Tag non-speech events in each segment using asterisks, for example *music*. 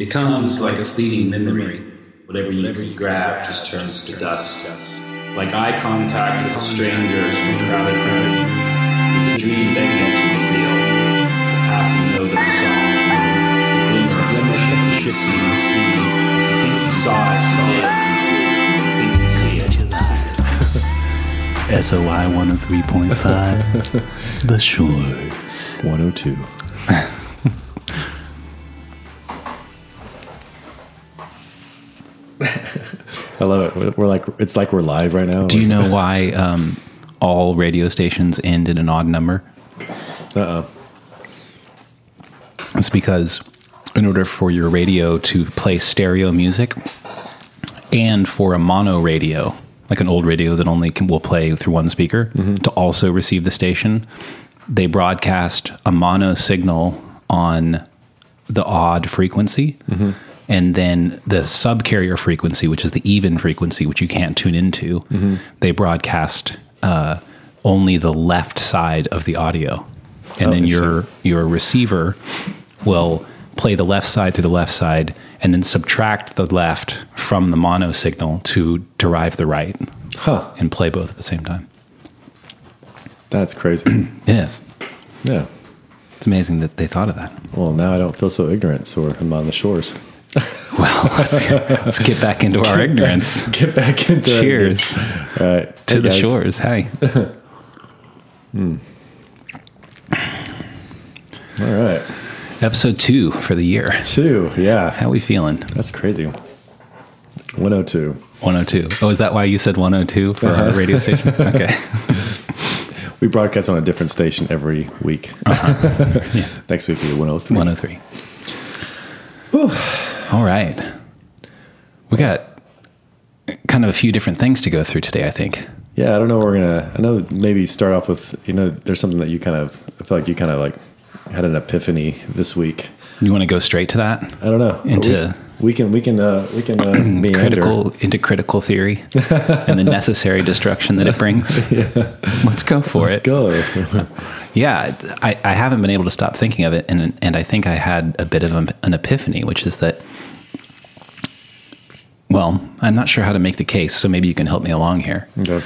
Becomes like a fleeting memory. Whatever you grab just turns to dust. Like eye contact with a stranger in a crowded room. Is a dream begging to reveal. The passing note of a song. The glimmer of the ship in the sea. I think you saw it, saw it. I think you see it. *laughs* SOI 103.5 The Shores. 102. *laughs* I love it. We're like, it's like we're live right now. Do you know *laughs* why um, all radio stations end in an odd number? Uh oh. It's because in order for your radio to play stereo music and for a mono radio, like an old radio that only can, will play through one speaker, to also receive the station, they broadcast a mono signal on the odd frequency. And then the subcarrier frequency, which is the even frequency, which you can't tune into, they broadcast uh, only the left side of the audio. And Oh, then your your receiver will play the left side through the left side and then subtract the left from the mono signal to derive the right Huh. and play both at the same time. That's crazy. *clears throat* Yes. yeah. It's amazing that they thought of that. Well, now I don't feel so ignorant, so I'm on the shores. *laughs* Well, let's, let's get back into our ignorance. *laughs* Get back into. Cheers All right. to Hey, the guys. shores. Hey. *laughs* Hmm. All right. Episode two for the year. Two. Yeah. How we feeling? That's crazy. 102. 102. Oh, is that why you said 102 for our uh-huh. radio station? Okay. We broadcast on a different station every week. Uh-huh. Next week will be 103. 103. All right. We got kind of a few different things to go through today, I think. Yeah, I don't know. We're gonna. I know maybe start off with you know. There's something that you kind of. I feel like you kind of like had an epiphany this week. You want to go straight to that? I don't know. Into- we, can we can uh, we can uh. *clears throat* Critical into critical theory and the necessary destruction that it brings. *laughs* Let's go for it. Let's go. *laughs* Yeah, I, I haven't been able to stop thinking of it, and and I think I had a bit of an, an epiphany, which is that. Well, I'm not sure how to make the case, so maybe you can help me along here. okay.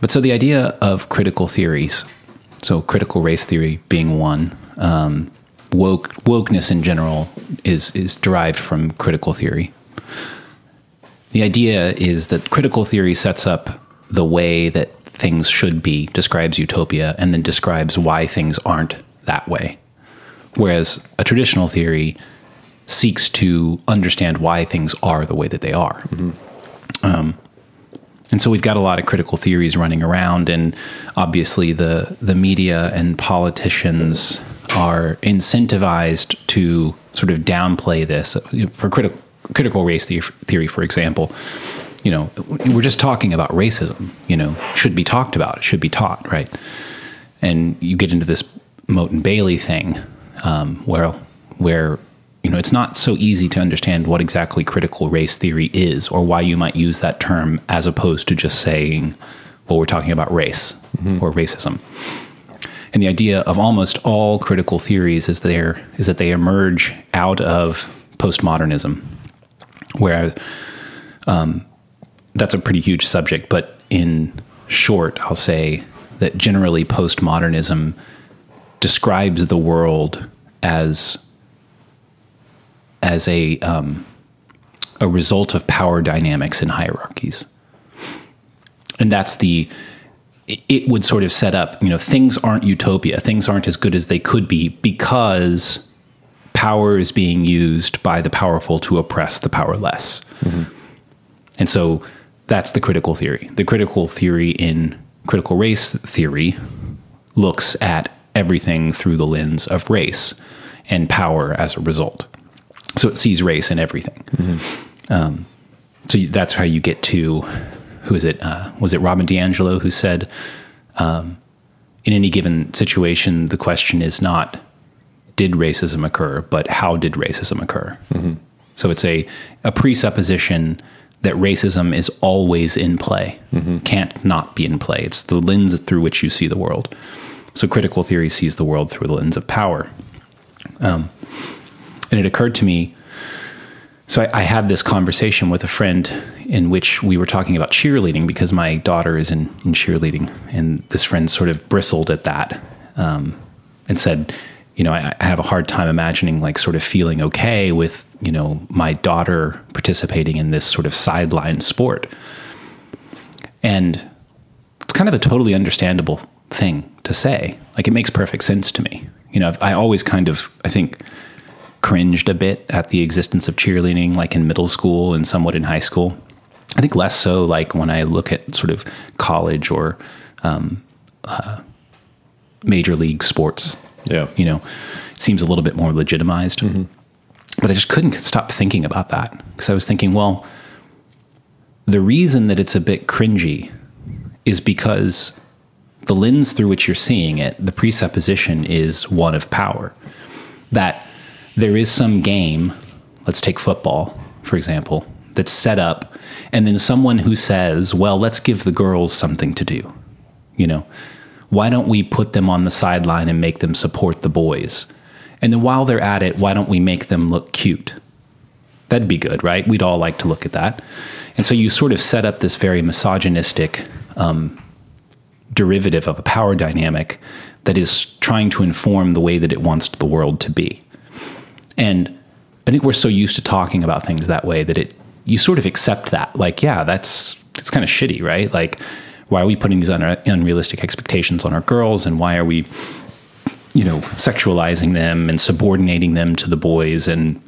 But so the idea of critical theories, so critical race theory being one, um, woke wokeness in general is is derived from critical theory. The idea is that critical theory sets up the way that things should be, describes utopia, and then describes why things aren't that way. Whereas a traditional theory seeks to understand why things are the way that they are. Mm-hmm. Um, and so we've got a lot of critical theories running around, and obviously the the media and politicians are incentivized to sort of downplay this for critical critical race theory, for example. You know, we're just talking about racism. You know, should be talked about. It should be taught, right? And you get into this Motte and Bailey thing, um, where where you know it's not so easy to understand what exactly critical race theory is or why you might use that term as opposed to just saying well we're talking about race or racism and the idea of almost all critical theories is there is that they emerge out of postmodernism where um, that's a pretty huge subject but in short i'll say that generally postmodernism describes the world as as a um, a result of power dynamics and hierarchies, and that's the it- would sort of set up you know things aren't utopia. Things aren't as good as they could be because power is being used by the powerful to oppress the powerless. And so that's the critical theory. The critical theory in critical race theory looks at everything through the lens of race and power as a result. So it sees race in everything. Um, so that's how you get to who is it? Uh, was it Robin DiAngelo who said, um, in any given situation, the question is not did racism occur, but how did racism occur? So it's a, a presupposition that racism is always in play, can't not be in play. It's the lens through which you see the world. So critical theory sees the world through the lens of power. Um, and it occurred to me so I, I had this conversation with a friend in which we were talking about cheerleading because my daughter is in, in cheerleading, and this friend sort of bristled at that um, and said, "You know, I, I have a hard time imagining like sort of feeling okay with you know my daughter participating in this sort of sideline sport." And it's kind of a totally understandable thing to say. Like it makes perfect sense to me. You know, I always kind of I think cringed a bit at the existence of cheerleading, like in middle school and somewhat in high school. I think less so, like when I look at sort of college or um, uh, major league sports. Yeah. You know, it seems a little bit more legitimized. But I just couldn't stop thinking about that because I was thinking, well, the reason that it's a bit cringy is because the lens through which you're seeing it, the presupposition is one of power. That there is some game, let's take football, for example, that's set up, and then someone who says, well, let's give the girls something to do. You know, why don't we put them on the sideline and make them support the boys? And then while they're at it, why don't we make them look cute? That'd be good, right? We'd all like to look at that. And so you sort of set up this very misogynistic um, derivative of a power dynamic that is trying to inform the way that it wants the world to be. And I think we're so used to talking about things that way that it you sort of accept that. Like, yeah, that's it's kind of shitty, right? Like, why are we putting these un- unrealistic expectations on our girls, and why are we, you know, sexualizing them and subordinating them to the boys, and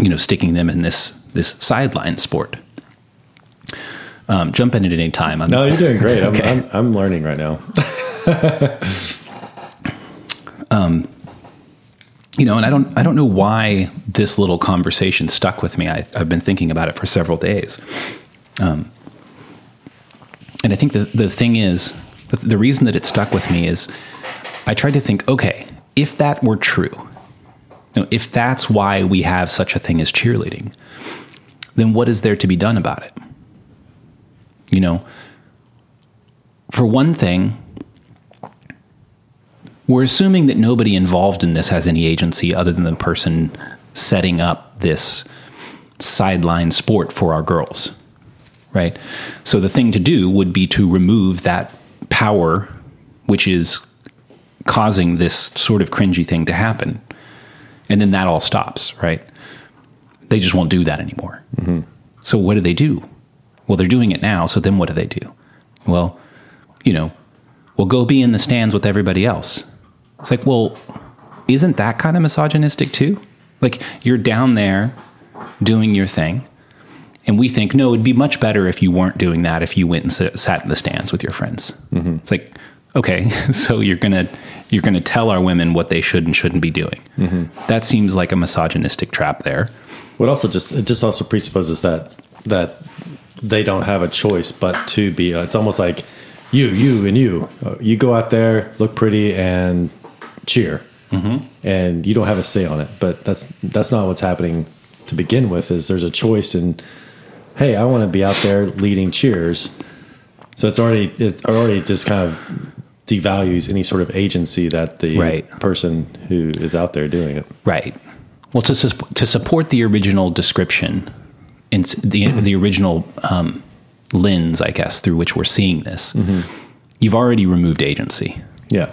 you know, sticking them in this this sideline sport? Um, jump in at any time. I'm, No, you're doing great. I'm, *laughs* Okay. I'm, I'm learning right now. *laughs* you know, and I don't, I don't know why this little conversation stuck with me. I, I've been thinking about it for several days. Um, and I think the, the thing is, the, the reason that it stuck with me is I tried to think, okay, if that were true, you know, if that's why we have such a thing as cheerleading, then what is there to be done about it? You know, for one thing, we're assuming that nobody involved in this has any agency other than the person setting up this sideline sport for our girls, right? So the thing to do would be to remove that power, which is causing this sort of cringy thing to happen. And then that all stops, right? They just won't do that anymore. Mm-hmm. So what do they do? Well, they're doing it now. So then what do they do? Well, you know, well, go be in the stands with everybody else. It's like, well, isn't that kind of misogynistic too? Like, you're down there doing your thing, and we think, no, it'd be much better if you weren't doing that if you went and s- sat in the stands with your friends. It's like, okay, *laughs* so you're gonna you're gonna tell our women what they should and shouldn't be doing. That seems like a misogynistic trap there. What also just it just also presupposes that that they don't have a choice but to be. Uh, it's almost like you, you, and you. Uh, you go out there, look pretty, and cheer, mm-hmm. and you don't have a say on it. But that's that's not what's happening to begin with. Is there's a choice in, hey, I want to be out there leading cheers. So it's already it already just kind of devalues any sort of agency that the Right. person who is out there doing it. Right. Well, to sus- to support the original description, in s- the the original um, lens, I guess, through which we're seeing this, you've already removed agency. Yeah.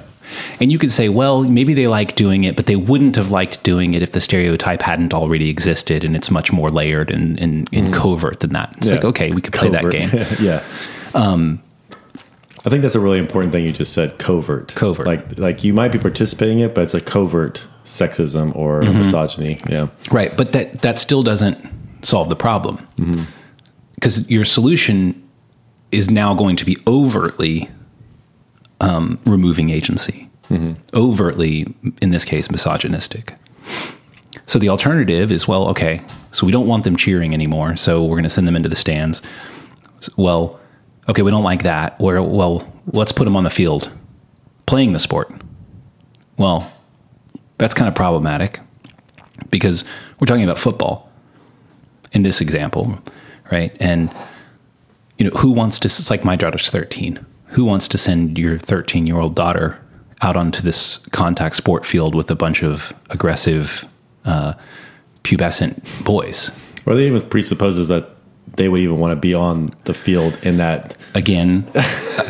And you could say, well, maybe they like doing it, but they wouldn't have liked doing it if the stereotype hadn't already existed, and it's much more layered and, and, and covert than that. It's Yeah. like, okay, we could play that game. *laughs* yeah. Um, I think that's a really important thing you just said. Covert. Covert. Like like you might be participating in it, but it's a covert sexism or Mm-hmm. misogyny. Yeah. Right, but that that still doesn't solve the problem because your solution is now going to be overtly um, removing agency, overtly, in this case, misogynistic. So the alternative is well, okay, so we don't want them cheering anymore, so we're going to send them into the stands. Well, okay, we don't like that. Where well, let's put them on the field playing the sport. Well, that's kind of problematic because we're talking about football in this example, right? And you know, who wants to? It's like my daughter's thirteen. Who wants to send your thirteen-year-old daughter out onto this contact sport field with a bunch of aggressive uh, pubescent boys. Or they even presupposes that they would even want to be on the field in that. Again,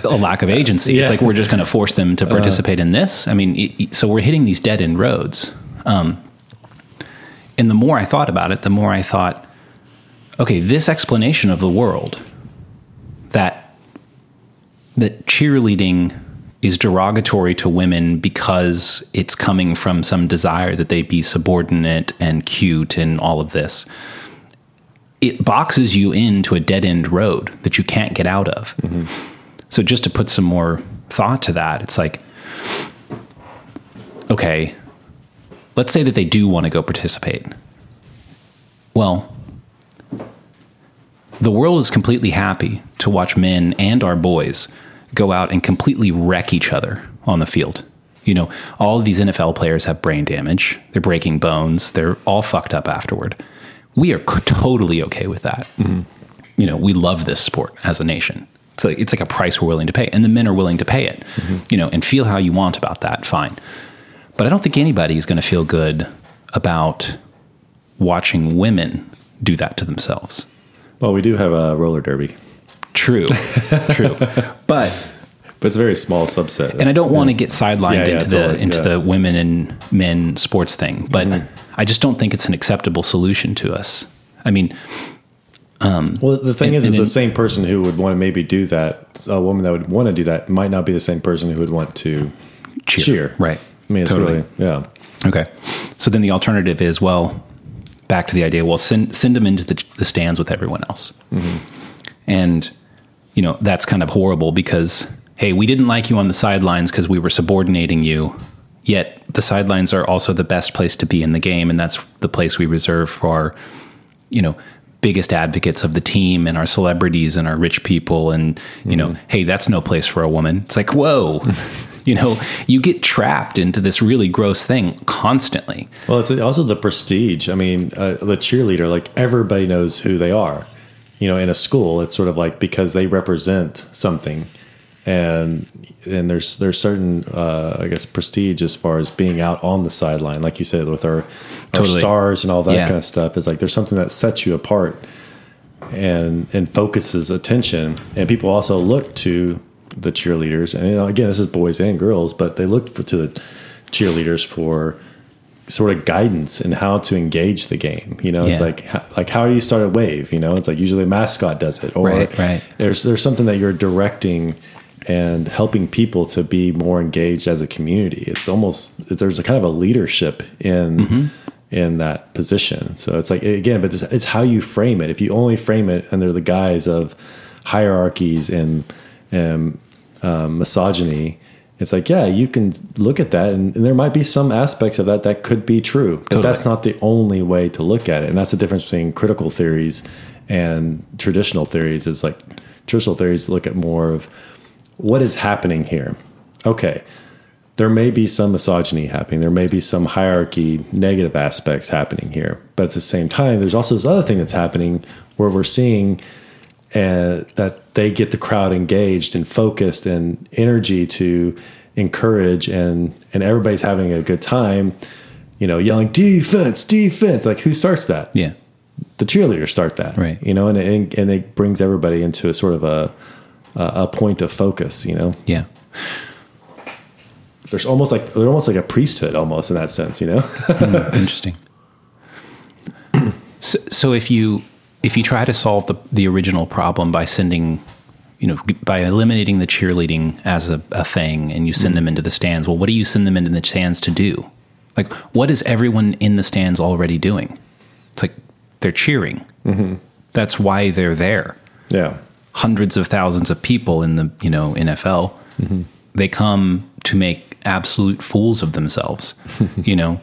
a lack of agency. It's like we're just going to force them to participate in this. I mean, it- it- so we're hitting these dead end roads. Um, and the more I thought about it, the more I thought, okay, this explanation of the world that that cheerleading is derogatory to women because it's coming from some desire that they be subordinate and cute and all of this. It boxes you into a dead end road that you can't get out of. Mm-hmm. So, just to put some more thought to that, it's like, okay, let's say that they do want to go participate. Well, the world is completely happy to watch men and our boys go out and completely wreck each other on the field. You know, all of these NFL players have brain damage. They're breaking bones. They're all fucked up afterward. We are totally okay with that. Mm-hmm. You know, we love this sport as a nation. So it's like a price we're willing to pay, and the men are willing to pay it. Mm-hmm. You know, and feel how you want about that. Fine, but I don't think anybody is going to feel good about watching women do that to themselves. Well, we do have a roller derby, True, *laughs* true. But but it's a very small subset. and I don't want to get sidelined Yeah, yeah, into the totally, into yeah. Mm-hmm. the women and men sports thing, but I just don't think it's an acceptable solution to us. I mean, Well, the thing And- is, is and the in- same person who would want to maybe do that, a woman that would want to do that, might not be the same person who would want to cheer, cheer. right? I mean, it's Totally. really, yeah. Okay. So then the alternative is well, back to the idea. Well, send send them into the, the stands with everyone else, and you know that's kind of horrible because hey, we didn't like you on the sidelines because we were subordinating you. Yet the sidelines are also the best place to be in the game, and that's the place we reserve for our, you know, biggest advocates of the team and our celebrities and our rich people. And you know, hey, that's no place for a woman. It's like whoa. *laughs* You know, you get trapped into this really gross thing constantly. Well, it's also the prestige. I mean, uh, the cheerleader, like everybody knows who they are. You know, in a school, it's sort of like because they represent something, and and there's there's certain uh, I guess prestige as far as being out on the sideline, like you said, with our, our stars and all that Yeah. kind of stuff. It's like there's something that sets you apart and and focuses attention, and people also look to the cheerleaders. And you know, again, this is boys and girls, but they look for, to the cheerleaders for sort of guidance in how to engage the game. You know, it's like how, like how do you start a wave? You know, it's like usually a mascot does it, or Right, right. there's there's something that you're directing and helping people to be more engaged as a community. It's almost there's a kind of a leadership in Mm-hmm. in that position. So it's like again, but it's, it's how you frame it. If you only frame it under the guise of hierarchies and and um, misogyny, it's like yeah, you can look at that, and, and there might be some aspects of that that could be true, but Totally. that's not the only way to look at it. And that's the difference between critical theories and traditional theories. Is like traditional theories look at more of what is happening here. Okay, there may be some misogyny happening. There may be some hierarchy, negative aspects happening here. But at the same time, there's also this other thing that's happening where we're seeing uh, that they get the crowd engaged and focused and energy to encourage and and everybody's having a good time. You know, yelling defense, defense. Like who starts that? Yeah. the cheerleaders start that, Right. You know, and it, and it brings everybody into a sort of a a point of focus. You know, Yeah. there's almost like they're almost like a priesthood, almost in that sense. You know, Interesting. *clears throat* so, so if you if you try to solve the the original problem by sending, you know, by eliminating the cheerleading as a, a thing, and you send mm-hmm. them into the stands, well, what do you send them into the stands to do? Like, what is everyone in the stands already doing? It's like they're cheering. Mm-hmm. That's why they're there yeah, hundreds of thousands of people in the you know NFL. Mm-hmm. They come to make absolute fools of themselves. *laughs* you know,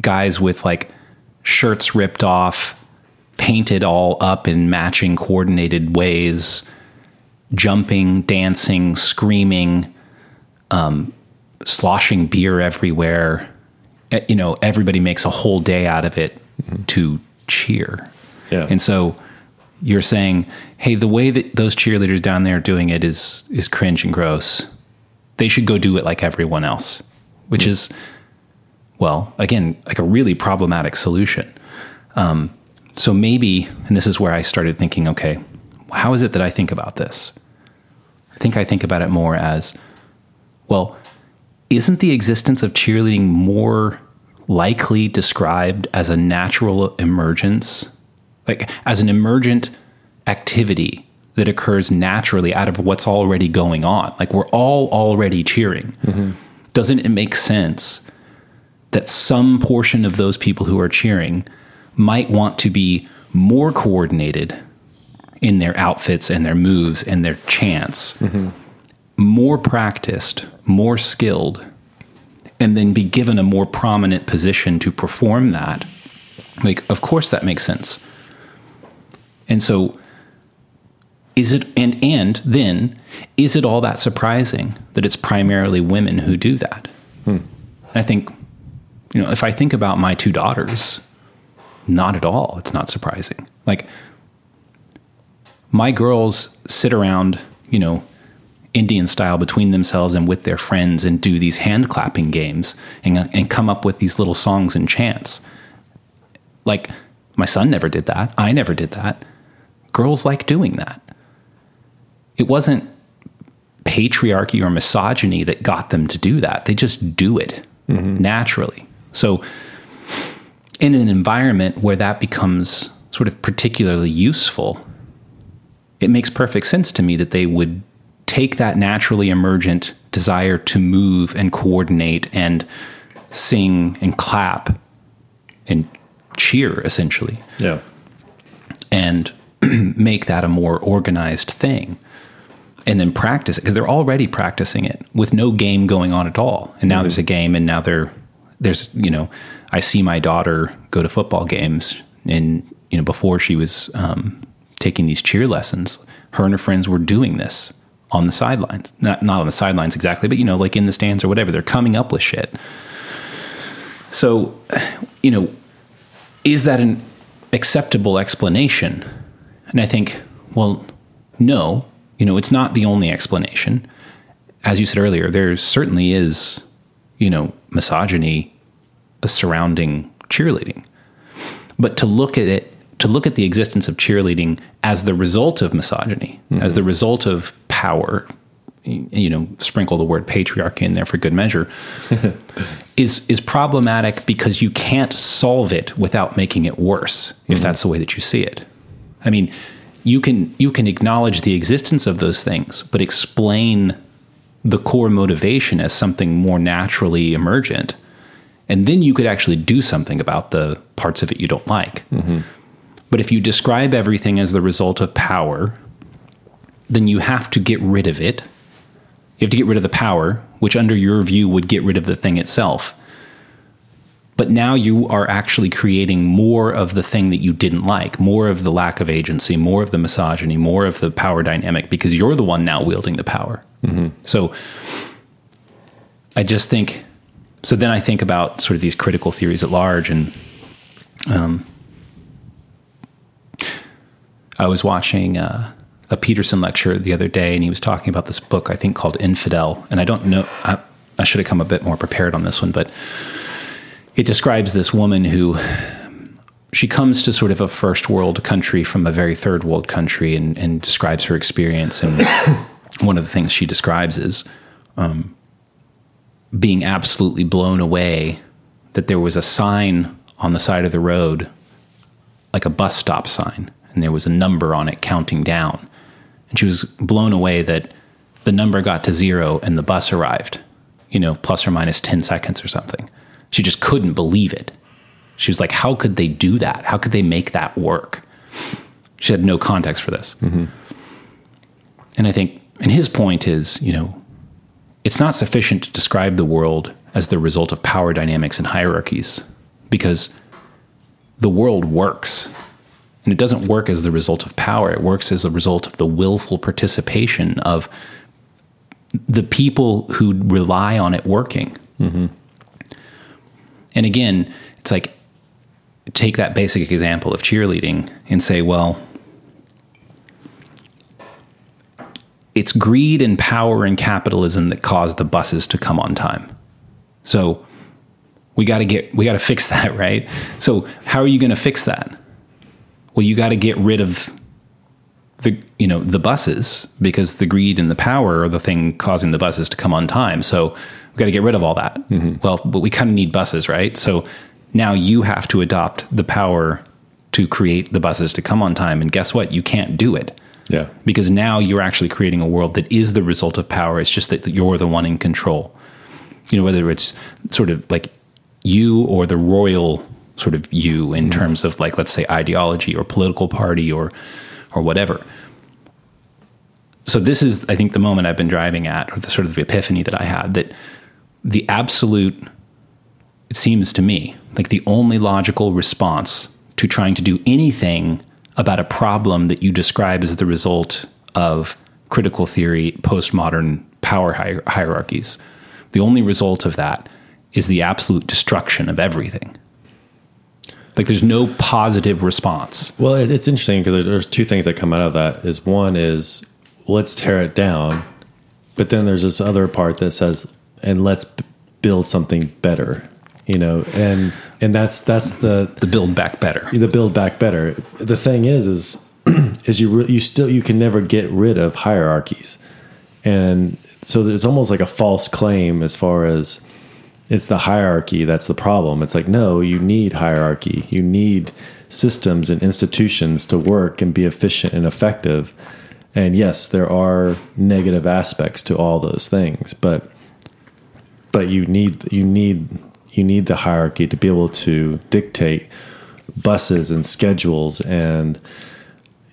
guys with like shirts ripped off, painted all up in matching coordinated ways, jumping, dancing, screaming, um, sloshing beer everywhere. You know, everybody makes a whole day out of it to cheer. yeah, And so you're saying, hey, the way that those cheerleaders down there are doing it is is cringe and gross. They should go do it like everyone else, which is, well, again, like a really problematic solution. Um, so maybe, and this is where I started thinking, okay, how is it that I think about this? I think I think about it more as, well, isn't the existence of cheerleading more likely described as a natural emergence, like as an emergent activity that occurs naturally out of what's already going on? Like we're all already cheering. Mm-hmm. Doesn't it make sense that some portion of those people who are cheering might want to be more coordinated in their outfits and their moves and their chants, mm-hmm. more practiced, more skilled, and then be given a more prominent position to perform that. Like, of course, that makes sense. And so, is it, and, and then, is it all that surprising that it's primarily women who do that? Hmm. I think, you know, if I think about my two daughters, not at all. It's not surprising. Like my girls sit around, you know, Indian style between themselves and with their friends and do these hand clapping games and, and come up with these little songs and chants. Like my son never did that. I never did that. Girls like doing that. It wasn't patriarchy or misogyny that got them to do that. They just do it mm-hmm. naturally. So in an environment where that becomes sort of particularly useful, it makes perfect sense to me that they would take that naturally emergent desire to move and coordinate and sing and clap and cheer essentially. Yeah. And *clears throat* make that a more organized thing. And then practice it because they're already practicing it with no game going on at all. And now mm-hmm. there's a game and now they're there's you know I see my daughter go to football games, and you know before she was um, taking these cheer lessons, her and her friends were doing this on the sidelines. Not not on the sidelines exactly, but you know like in the stands or whatever. They're coming up with shit. So, you know, is that an acceptable explanation? And I think, well, no. You know, it's not the only explanation. As you said earlier, there certainly is, you know, misogyny surrounding cheerleading. But to look at it, to look at the existence of cheerleading as the result of misogyny, mm-hmm. as the result of power, you know, sprinkle the word patriarchy in there for good measure, *laughs* is is problematic because you can't solve it without making it worse, if mm-hmm. that's the way that you see it. I mean, you can you can acknowledge the existence of those things, but explain the core motivation as something more naturally emergent and then you could actually do something about the parts of it you don't like. Mm-hmm. But if you describe everything as the result of power, then you have to get rid of it. You have to get rid of the power, which under your view would get rid of the thing itself. But now you are actually creating more of the thing that you didn't like, more of the lack of agency, more of the misogyny, more of the power dynamic, because you're the one now wielding the power. Mm-hmm. So I just think so then I think about sort of these critical theories at large, and um, I was watching uh, a Peterson lecture the other day, and he was talking about this book I think called Infidel, and I don't know. I, I should have come a bit more prepared on this one, but it describes this woman who she comes to sort of a first world country from a very third world country, and, and describes her experience. And *coughs* one of the things she describes is um, being absolutely blown away that there was a sign on the side of the road, like a bus stop sign, and there was a number on it counting down. And she was blown away that the number got to zero and the bus arrived, you know, plus or minus 10 seconds or something. She just couldn't believe it. She was like, How could they do that? How could they make that work? She had no context for this. Mm-hmm. And I think, and his point is, you know, it's not sufficient to describe the world as the result of power dynamics and hierarchies because the world works. And it doesn't work as the result of power, it works as a result of the willful participation of the people who rely on it working. Mm-hmm. And again, it's like take that basic example of cheerleading and say, well, it's greed and power and capitalism that caused the buses to come on time. So We got to get we got to fix *laughs* that, right? So how are you going to fix that? Well, you got to get rid of the you know the buses because the greed and the power are the thing causing the buses to come on time. So we got to get rid of all that. Mm-hmm. Well, but we kind of need buses, right? So now you have to adopt the power to create the buses to come on time. And guess what? You can't do it Yeah. because now you're actually creating a world that is the result of power. It's just that you're the one in control. You know, whether it's sort of like you or the royal sort of you in mm-hmm. terms of like let's say ideology or political party or or whatever. So this is I think the moment I've been driving at or the sort of the epiphany that I had that the absolute it seems to me like the only logical response to trying to do anything about a problem that you describe as the result of critical theory, postmodern power hier- hierarchies. The only result of that is the absolute destruction of everything. Like there's no positive response. Well, it's interesting because there's two things that come out of that. Is one is let's tear it down, but then there's this other part that says and let's b- build something better. You know, and and that's that's the The build back better. the build back better. The thing is, is *clears throat* is you re- you still you can never get rid of hierarchies, and so it's almost like a false claim as far as it's the hierarchy that's the problem. It's like no, you need hierarchy. You need systems and institutions to work and be efficient and effective. And yes, there are negative aspects to all those things, but but you need you need you need the hierarchy to be able to dictate buses and schedules and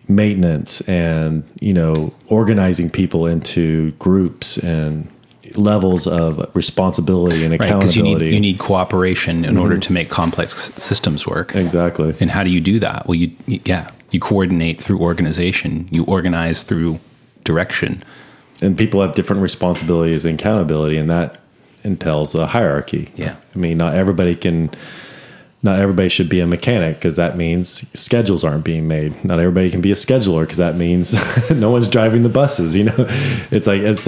maintenance and you know organizing people into groups and levels of responsibility and accountability. Right, because you need you need cooperation in order mm-hmm. to make complex systems work. exactly And how do you do that? Well, you yeah, you coordinate through organization. You organize through direction. and people have different responsibilities and accountability and that entails a hierarchy. Yeah. i mean not everybody can not everybody should be a mechanic because that means schedules aren't being made. Not everybody can be a scheduler because that means *laughs* no one's driving the buses you know? *laughs* It's like it's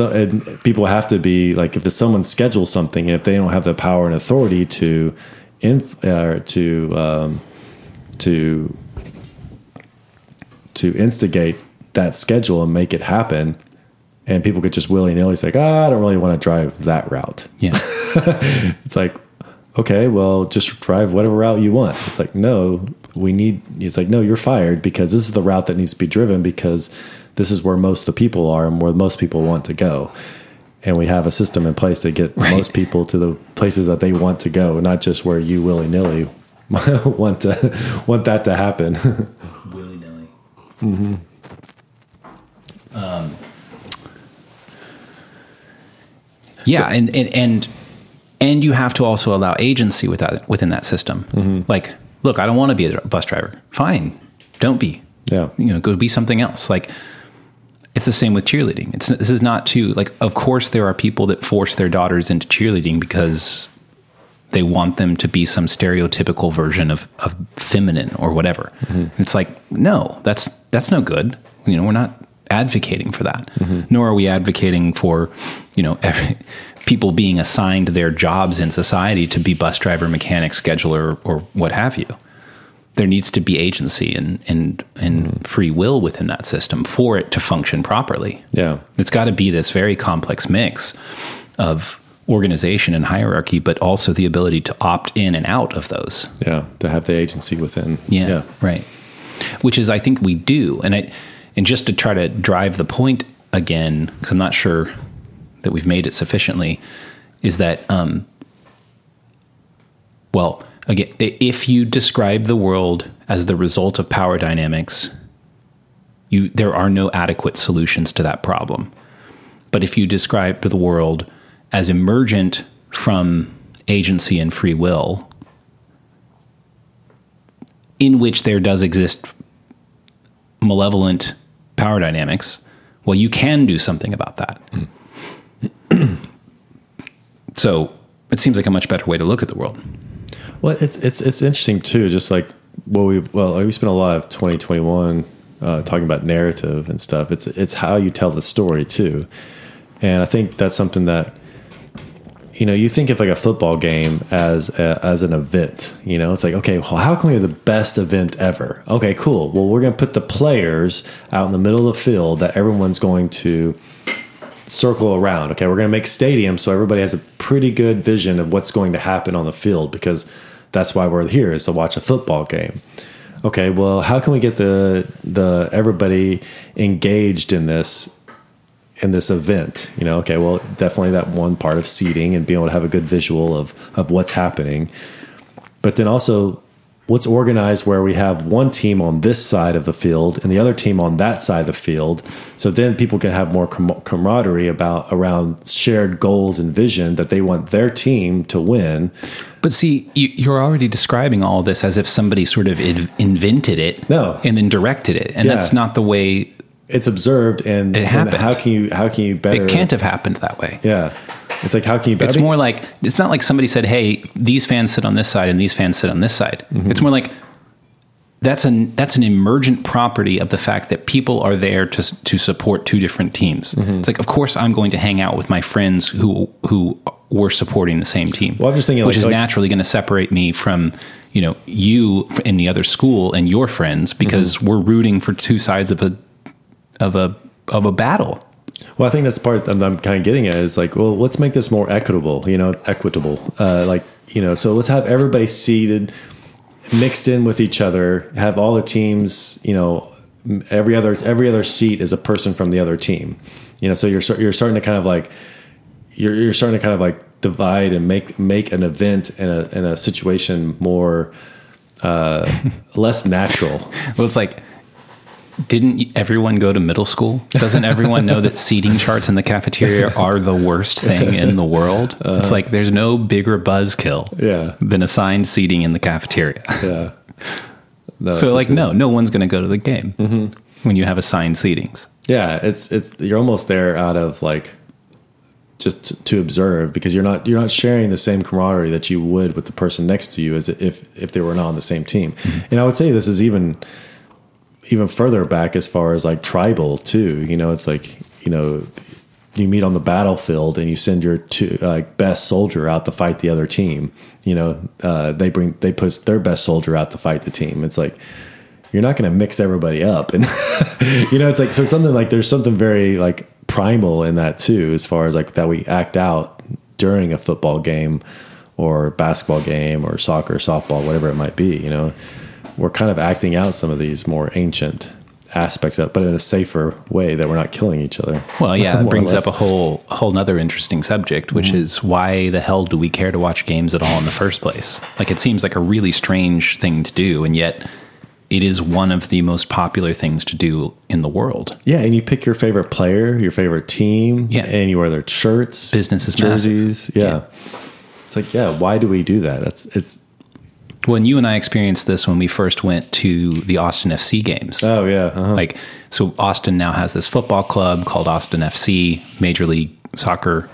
people have to be like if someone schedules something and if they don't have the power and authority to inf, uh, to um, to to instigate that schedule and make it happen and people could just willy-nilly say ah, i don't really want to drive that route Yeah. *laughs* it's like okay well just drive whatever route you want it's like no we need it's like no you're fired because this is the route that needs to be driven because this is where most of the people are and where most people want to go and we have a system in place to get Right. most people to the places that they want to go not just where you willy-nilly *laughs* want to want that to happen *laughs* Willy nilly. Um, yeah, and, and and and you have to also allow agency with that, within that system. Mm-hmm. Like, look, I don't want to be a bus driver. Fine, don't be. yeah you know, go be something else. Like it's the same with cheerleading. It's this is not to like. Of course, there are people that force their daughters into cheerleading because they want them to be some stereotypical version of, of feminine or whatever. Mm-hmm. It's like no, that's that's no good. You know, we're not advocating for that. Mm-hmm. Nor are we advocating for you know every, people being assigned their jobs in society to be bus driver, mechanic, scheduler, or what have you there needs to be agency and and and mm-hmm. free will within that system for it to function properly. yeah It's got to be this very complex mix of organization and hierarchy, but also the ability to opt in and out of those. yeah to have the agency within Yeah, right. Which is, I think, we do, and I, and just to try to drive the point again, because I'm not sure that we've made it sufficiently, is that, um, well, again, if you describe the world as the result of power dynamics, you there are no adequate solutions to that problem. But if you describe the world as emergent from agency and free will, in which there does exist malevolent power dynamics, well, you can do something about that. *clears throat* so it seems like a much better way to look at the world. Well, it's it's it's interesting too. Just like well, we well we spent a lot of 2021 uh, talking about narrative and stuff. It's it's how you tell the story too, and I think that's something that you know, you think of like a football game as a, as an event. You know, it's like okay, well, how can we have the best event ever? Okay, cool. Well, we're going to put the players out in the middle of the field that everyone's going to circle around. Okay, we're going to make stadiums so everybody has a pretty good vision of what's going to happen on the field because that's why we're here is to watch a football game. Okay, well, how can we get the the everybody engaged in this in this event? You know, okay, well, definitely that one part of seating and being able to have a good visual of of what's happening. But then also what's organized where we have one team on this side of the field and the other team on that side of the field so then people can have more camaraderie about around shared goals and vision that they want their team to win But see, you, you're already describing all this as if somebody sort of in, invented it, No. and then directed it, and Yeah. that's not the way. It's observed and, It and happened. how can you how can you better It can't have happened that way. yeah it's like how can you Better? It's more like it's not like somebody said, "Hey, these fans sit on this side and these fans sit on this side." Mm-hmm. It's more like that's an that's an emergent property of the fact that people are there to to support two different teams. Mm-hmm. It's like, of course, I'm going to hang out with my friends who who were supporting the same team. Well, I'm just thinking, which like- is like- naturally going to separate me from you know you in the other school and your friends because Mm-hmm. we're rooting for two sides of a of a of a battle. Well, I think that's part I'm, I'm kind of getting at is like, well, let's make this more equitable, you know, equitable. Uh, like, you know, so let's have everybody seated, mixed in with each other, have all the teams, you know, every other every other seat is a person from the other team. You know, so you're you're starting to kind of like you're you're starting to kind of like divide and make make an event and a in a situation more uh, *laughs* less natural. Well, it's like, didn't everyone go to middle school? Doesn't everyone know that seating charts in the cafeteria are the worst thing in the world? Uh, it's like there's no bigger buzzkill Yeah. than assigned seating in the cafeteria. Yeah. No, *laughs* so, like, no, no one's going to go to the game mm-hmm. when you have assigned seatings. Yeah, it's it's you're almost there out of like just to, to observe because you're not you're not sharing the same camaraderie that you would with the person next to you as if if they were not on the same team. Mm-hmm. And I would say this is even even further back as far as like tribal too. You know, it's like you know you meet on the battlefield and you send your two, best soldier out to fight the other team. You know, uh, they bring they put their best soldier out to fight the team. It's like you're not going to mix everybody up *laughs* and you know it's like so something like there's something very like primal in that too as far as like that we act out during a football game or basketball game or soccer softball whatever it might be you know we're kind of acting out some of these more ancient aspects of but in a safer way that we're not killing each other Well, yeah, *laughs* it brings up a whole a whole other interesting subject, which mm-hmm. is why the hell do we care to watch games at all in the first place? Like, it seems like a really strange thing to do, and yet it is one of the most popular things to do in the world. yeah and you pick your favorite player your favorite team Yeah. and you wear their shirts businesses, jerseys yeah. Yeah. it's like yeah why do we do that that's it's Well, and you and I experienced this when we first went to the Austin FC games. oh yeah uh-huh. Like, so Austin now has this football club called Austin FC, Major League Soccer.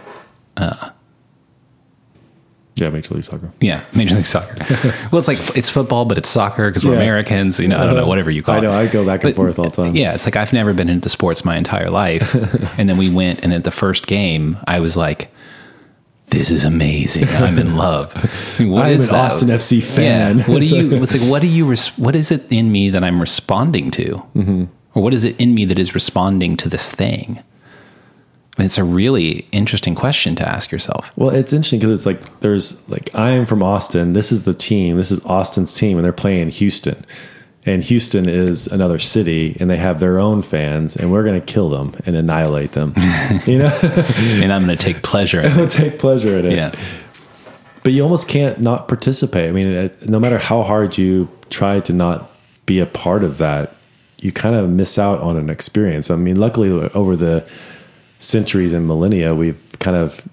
yeah major league soccer Yeah, Major League Soccer. *laughs* well, it's like it's football, but it's soccer because we're Yeah. Americans. You know, I don't know, whatever you call it. I know, I go back and forth all the time. Yeah, it's like I've never been into sports my entire life, *laughs* and then we went, and at the first game, I was like, "This is amazing! I'm in love." I *laughs* mean, what I'm is an that? Austin FC fan. Yeah. What do you? It's like what do you? Res- what is it in me that I'm responding to, mm-hmm. or what is it in me that is responding to this thing? It's a really interesting question to ask yourself. Well, it's interesting because it's like there's like I am from Austin. This is the team. This is Austin's team, and they're playing in Houston. And Houston is another city, and they have their own fans, and we're going to kill them and annihilate them. *laughs* you know, And I'm going to take pleasure *laughs* in it. take pleasure in it. Yeah. but you almost can't not participate. I mean, no matter how hard you try to not be a part of that, you kind of miss out on an experience. I mean, luckily, over the centuries and millennia, we've kind of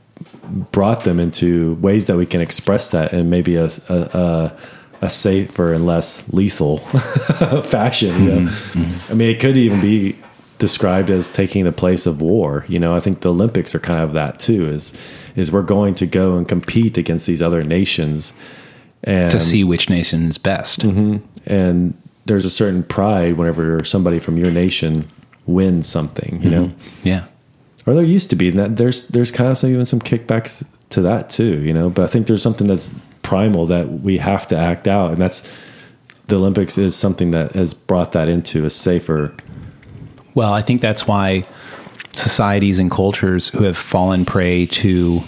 brought them into ways that we can express that and maybe a a, a, a safer and less lethal *laughs* fashion. You know? Mm-hmm, mm-hmm. I mean, it could even be described as taking the place of war. You know, I think the Olympics are kind of that too. Is is we're going to go and compete against these other nations and To see which nation is best. Mm-hmm. and there's a certain pride whenever somebody from your nation wins something. You know. Yeah. or there used to be and that there's there's kind of some, even some kickbacks to that too, you know. But I think there's something that's primal that we have to act out, and that's the Olympics is something that has brought that into a safer. Well, I think that's why societies and cultures who have fallen prey to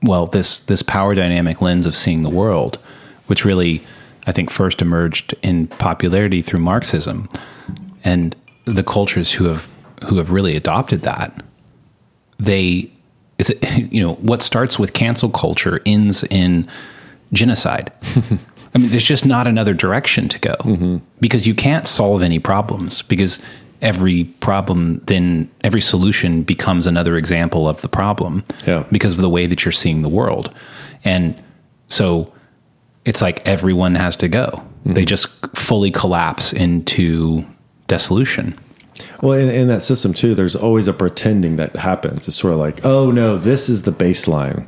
well this this power dynamic lens of seeing the world, which really I think first emerged in popularity through Marxism, and the cultures who have who have really adopted that, they it's *laughs* you know what starts with cancel culture ends in genocide. *laughs* I mean, there's just not another direction to go mm-hmm. because you can't solve any problems because every problem then every solution becomes another example of the problem Yeah. because of the way that you're seeing the world. And so it's like everyone has to go. They mm-hmm. just fully collapse into dissolution. Well, in, in that system too, there's always a pretending that happens. It's sort of like, oh no, this is the baseline.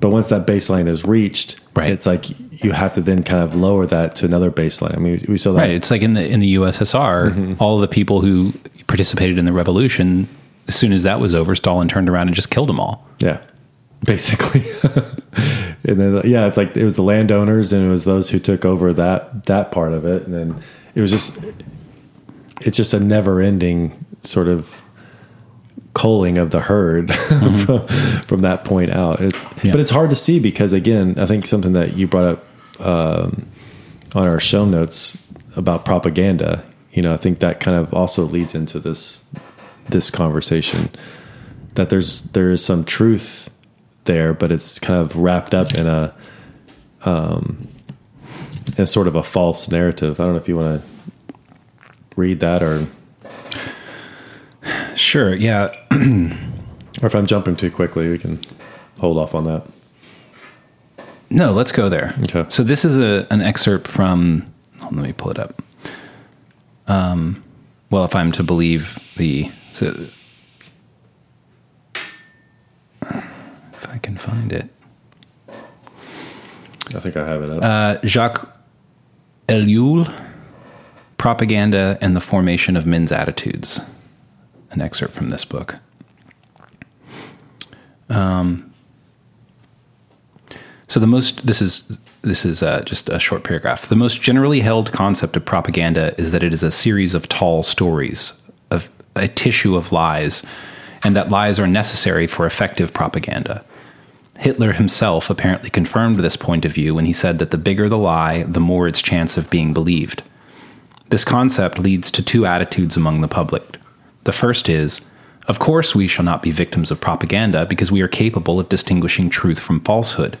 But once that baseline is reached, Right. it's like you have to then kind of lower that to another baseline. I mean, we saw that Right. It's like in the in the USSR, mm-hmm. all the people who participated in the revolution, as soon as that was over, Stalin turned around and just killed them all. Yeah, basically. *laughs* and then yeah, it's like it was the landowners and it was those who took over that that part of it, and then it was just it's just a never ending sort of culling of the herd *laughs* from, from that point out. It's Yeah. but it's hard to see because again, I think something that you brought up um, on our show notes about propaganda. You know, I think that kind of also leads into this this conversation that there's there is some truth there, but it's kind of wrapped up in a um, in sort of a false narrative. I don't know if you want to read that or Sure. Yeah. or if I'm jumping too quickly, we can hold off on that. No, let's go there. Okay. So this is a an excerpt from. On, let me pull it up. Um, well, if I'm to believe the, so, if I can find it, I think I have it up. uh, Jacques Ellul, "Propaganda and the Formation of Men's Attitudes," an excerpt from this book. So the most this is this is uh, just a short paragraph. The most generally held concept of propaganda is that it is a series of tall stories of a tissue of lies, and that lies are necessary for effective propaganda. Hitler himself apparently confirmed this point of view when he said that the bigger the lie, the more its chance of being believed. This concept leads to two attitudes among the public. The first is, of course, we shall not be victims of propaganda because we are capable of distinguishing truth from falsehood.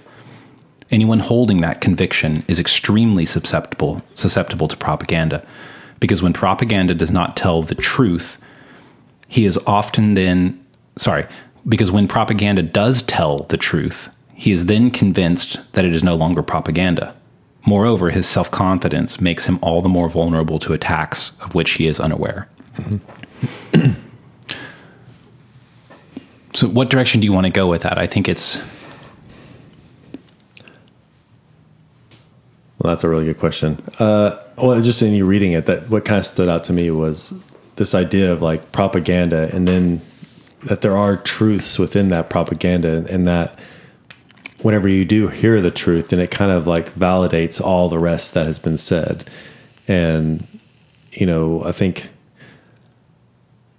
Anyone holding that conviction is extremely susceptible susceptible to propaganda because when propaganda does not tell the truth, he is often then sorry, because when propaganda does tell the truth, he is then convinced that it is no longer propaganda. Moreover, his self confidence makes him all the more vulnerable to attacks of which he is unaware. so, what direction do you want to go with that? I think it's Well, that's a really good question. Uh, well, just in you reading it, that what kind of stood out to me was this idea of like propaganda, and then that there are truths within that propaganda, and that whenever you do hear the truth, then it kind of like validates all the rest that has been said. And you know, I think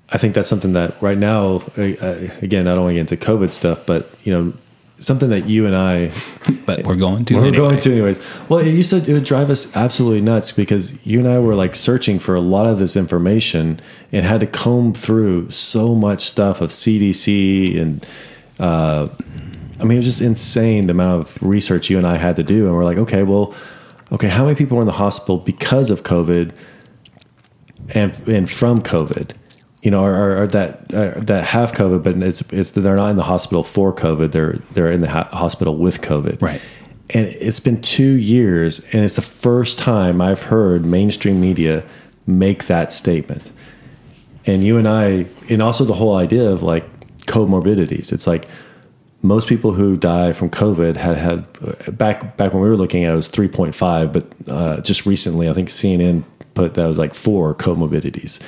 I think that's something that right now, uh, again, I don't want to get into COVID stuff, but you know, something that you and I *laughs* but we're going to. we're anyway. going to anyways. Well, you said it would drive us absolutely nuts because you and I were like searching for a lot of this information and had to comb through so much stuff of CDC and uh, I mean it was just insane the amount of research you and I had to do. And we're like, okay, well, okay, how many people were in the hospital because of COVID and and from COVID? You know, or, or, or that uh, that have COVID, but it's it's they're not in the hospital for COVID. They're they're in the ho- hospital with COVID. Right. And it's been two years, and it's the first time I've heard mainstream media make that statement. And you and I, and also the whole idea of like comorbidities. It's like most people who die from COVID had had back back when we were looking at it, it was three point five, but uh, just recently I think CNN put that was like four comorbidities,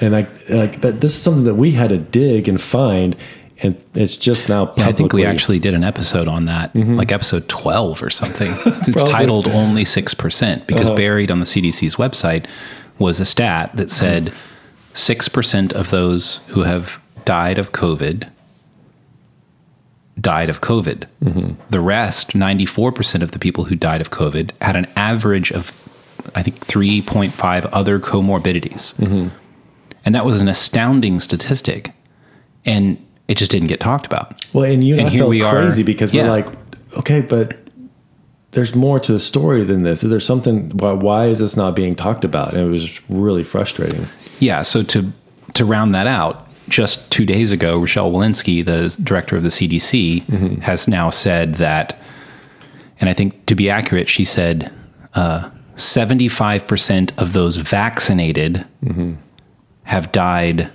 and like like that this is something that we had to dig and find, and it's just now. Yeah, I think we actually did an episode on that, like episode 12 or something. *laughs* it's. Uh-huh. titled Only 6%, because buried on the CDC's website was a stat that said 6% of those who have died of COVID died of COVID. Mm-hmm. The rest, 94% of the people who died of COVID, had an average of, I think, 3.5 other comorbidities. Mm-hmm. And that was an astounding statistic. And it just didn't get talked about. Well, and you and, And I here felt we are. crazy because Yeah. we're like, okay, but there's more to the story than this. There's something. Why, why is this not being talked about? And it was really frustrating. Yeah. So to to round that out, just two days ago, Rochelle Walensky, the director of the CDC, mm-hmm. has now said that, and I think to be accurate, she said uh, five percent of those vaccinated mm-hmm. have died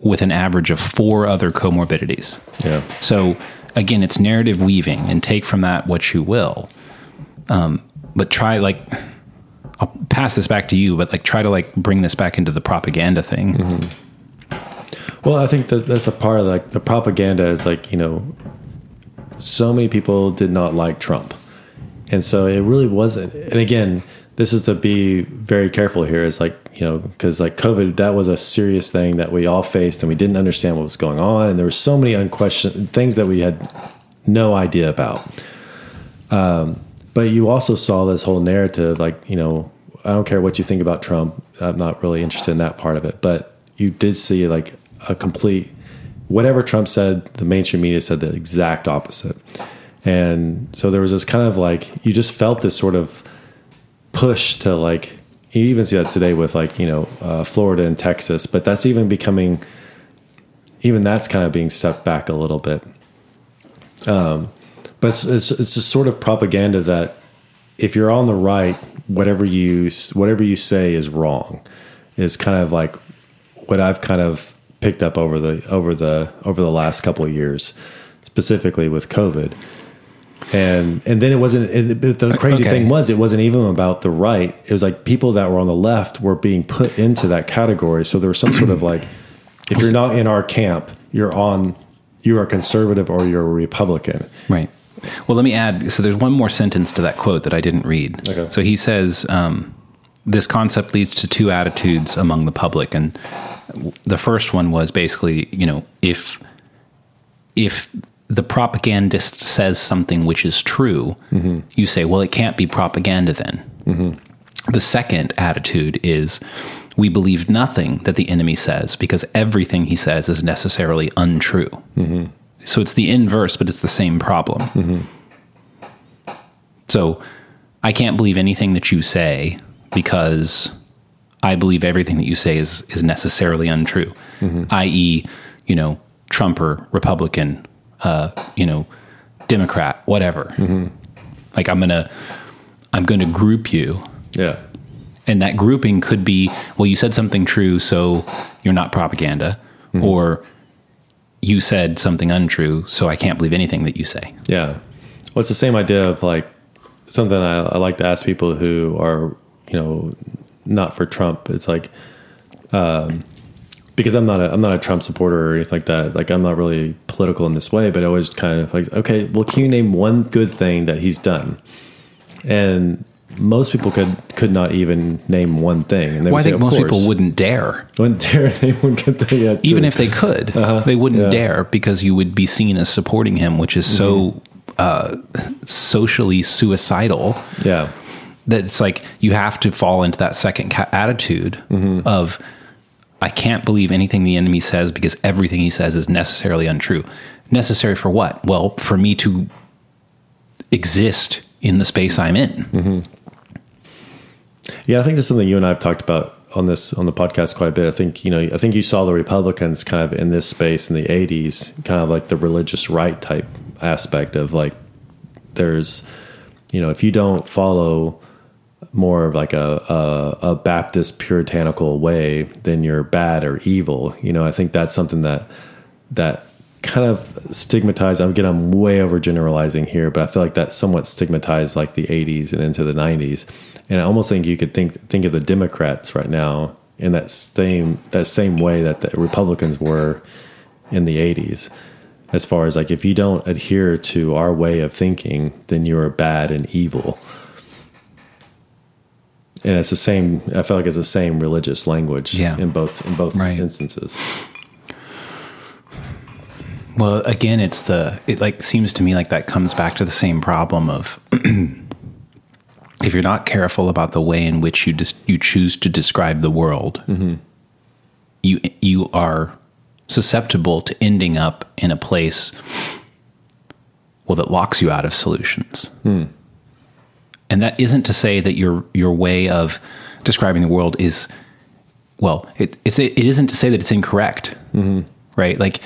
with an average of four other comorbidities. Yeah. So again, it's narrative weaving, and take from that what you will. Um, but try like I'll pass this back to you, but like try to like bring this back into the propaganda thing. Mm-hmm. Well, I think that that's a part of like the propaganda is like you know, so many people did not like Trump, and so it really wasn't. And again, this is to be very careful here. Is like you know because like COVID that was a serious thing that we all faced and we didn't understand what was going on, and there were so many unquestioned things that we had no idea about. Um, but you also saw this whole narrative, like you know, I don't care what you think about Trump. I'm not really interested in that part of it, but you did see like a complete whatever Trump said, the mainstream media said the exact opposite. And so there was this kind of like you just felt this sort of push to like you even see that today with like you know uh, Florida and Texas, but that's even becoming even that's kind of being stepped back a little bit. Um, but it's, it's it's sort of propaganda that if you're on the right, whatever you whatever you say is wrong. Is kind of like what I've kind of picked up over the over the over the last couple of years, specifically with COVID. And and then it wasn't. It, the crazy Okay. thing was, it wasn't even about the right. It was like people that were on the left were being put into that category. So there was some sort of like, if you're not in our camp, you're on, you are conservative or you're a Republican. Right. Well, let me add. So there's one more sentence to that quote that I didn't read. Okay. So he says, um, "This concept leads to two attitudes among the public," and the first one was basically, you know, if if the propagandist says something which is true, you say, "Well, it can't be propaganda then." The second attitude is. We believe nothing that the enemy says because everything he says is necessarily untrue. So it's the inverse, but it's the same problem. So I can't believe anything that you say because I believe everything that you say is is necessarily untrue. Mm-hmm. I.e., you know, Trump or Republican, uh, you know, Democrat, whatever. Mm-hmm. Like I'm gonna I'm gonna group you Yeah. and that grouping could be well you said something true so you're not propaganda mm-hmm. or you said something untrue so i can't believe anything that you say Yeah. Well, it's the same idea of like something I, I like to ask people who are, you know, not for Trump. It's like, um, because I'm not a I'm not a Trump supporter or anything like that. Like I'm not really political in this way, but I always kind of like, okay, well, can you name one good thing that he's done? And most people could could not even name one thing. And they well, i say, think most course. people wouldn't dare wouldn't dare name one good thing. Yeah, even if they could they wouldn't Yeah. dare because you would be seen as supporting him which is so uh, socially suicidal yeah. That it's like you have to fall into that second ca- attitude mm-hmm. of I can't believe anything the enemy says because everything he says is necessarily untrue. Necessary for what? Well, for me to exist in the space I'm in. Mm-hmm. Yeah, I think that's something you and I have talked about on this on the podcast quite a bit. I think you know, I think you saw the Republicans kind of in this space in the '80s, kind of like the religious right type aspect of like, there's, you know, if you don't follow more of like a, a a Baptist puritanical way, then you're bad or evil. You know, I think that's something that that kind of stigmatized. Again, I'm way over generalizing here, but I feel like that somewhat stigmatized like the 80s and into the 90s. And I almost think you could think think of the Democrats right now in that same that same way that the Republicans were in the 80s. as far as like if you don't adhere to our way of thinking, then you are bad and evil. And it's the same. I feel like it's the same religious language Yeah. in both in both Right. instances. Well, again, it's the it like seems to me like that comes back to the same problem of *clears throat* if you're not careful about the way in which you dis- you choose to describe the world, mm-hmm. you you are susceptible to ending up in a place well that locks you out of solutions. Hmm. And that isn't to say that your your way of describing the world is well, it, it's it isn't to say that it's incorrect, mm-hmm. right? Like